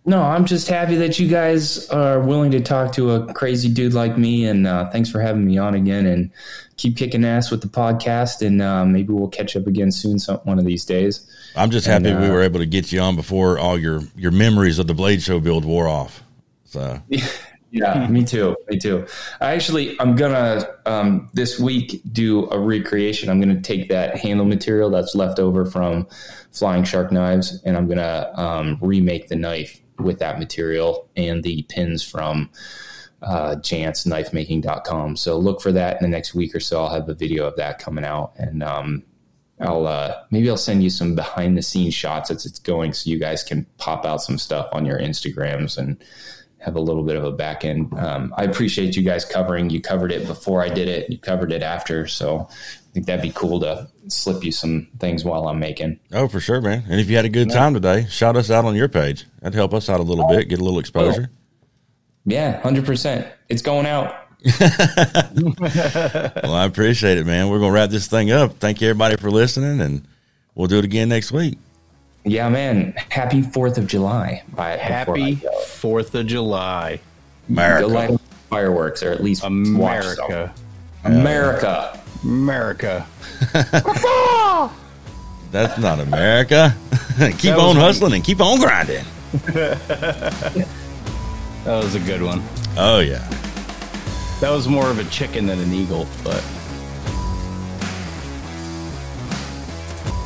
No, I'm just happy that you guys are willing to talk to a crazy dude like me, and uh, thanks for having me on again. And keep kicking ass with the podcast, and uh, maybe we'll catch up again soon, some, one of these days. I'm just And, happy we uh, were able to get you on before all your your memories of the Blade Show build wore off. So, Yeah, me too. Me too. I actually, I'm gonna um, this week do a recreation. I'm gonna take that handle material that's left over from Flying Shark knives, and I'm gonna um, remake the knife with that material and the pins from uh, jansknifemaking.com. So look for that in the next week or so. I'll have a video of that coming out, and um, I'll uh, maybe I'll send you some behind the scenes shots as it's going, so you guys can pop out some stuff on your Instagrams and have a little bit of a back end. Um, I appreciate you guys covering. You covered it before I did it. You covered it after, so I think that'd be cool to slip you some things while I'm making. oh, for sure, man. And if you had a good time today, shout us out on your page. That'd help us out a little bit, get a little exposure. Yeah, hundred percent. It's going out. Well, I appreciate it, man. We're gonna wrap this thing up. Thank you, everybody, for listening, and we'll do it again next week. Yeah, man. Happy Fourth of July. By happy Fourth of July, America. Go light fireworks, or at least watch some. America, America. America. That's not America. keep on hustling and keep on grinding. That was a good one. Oh yeah. That was more of a chicken than an eagle, but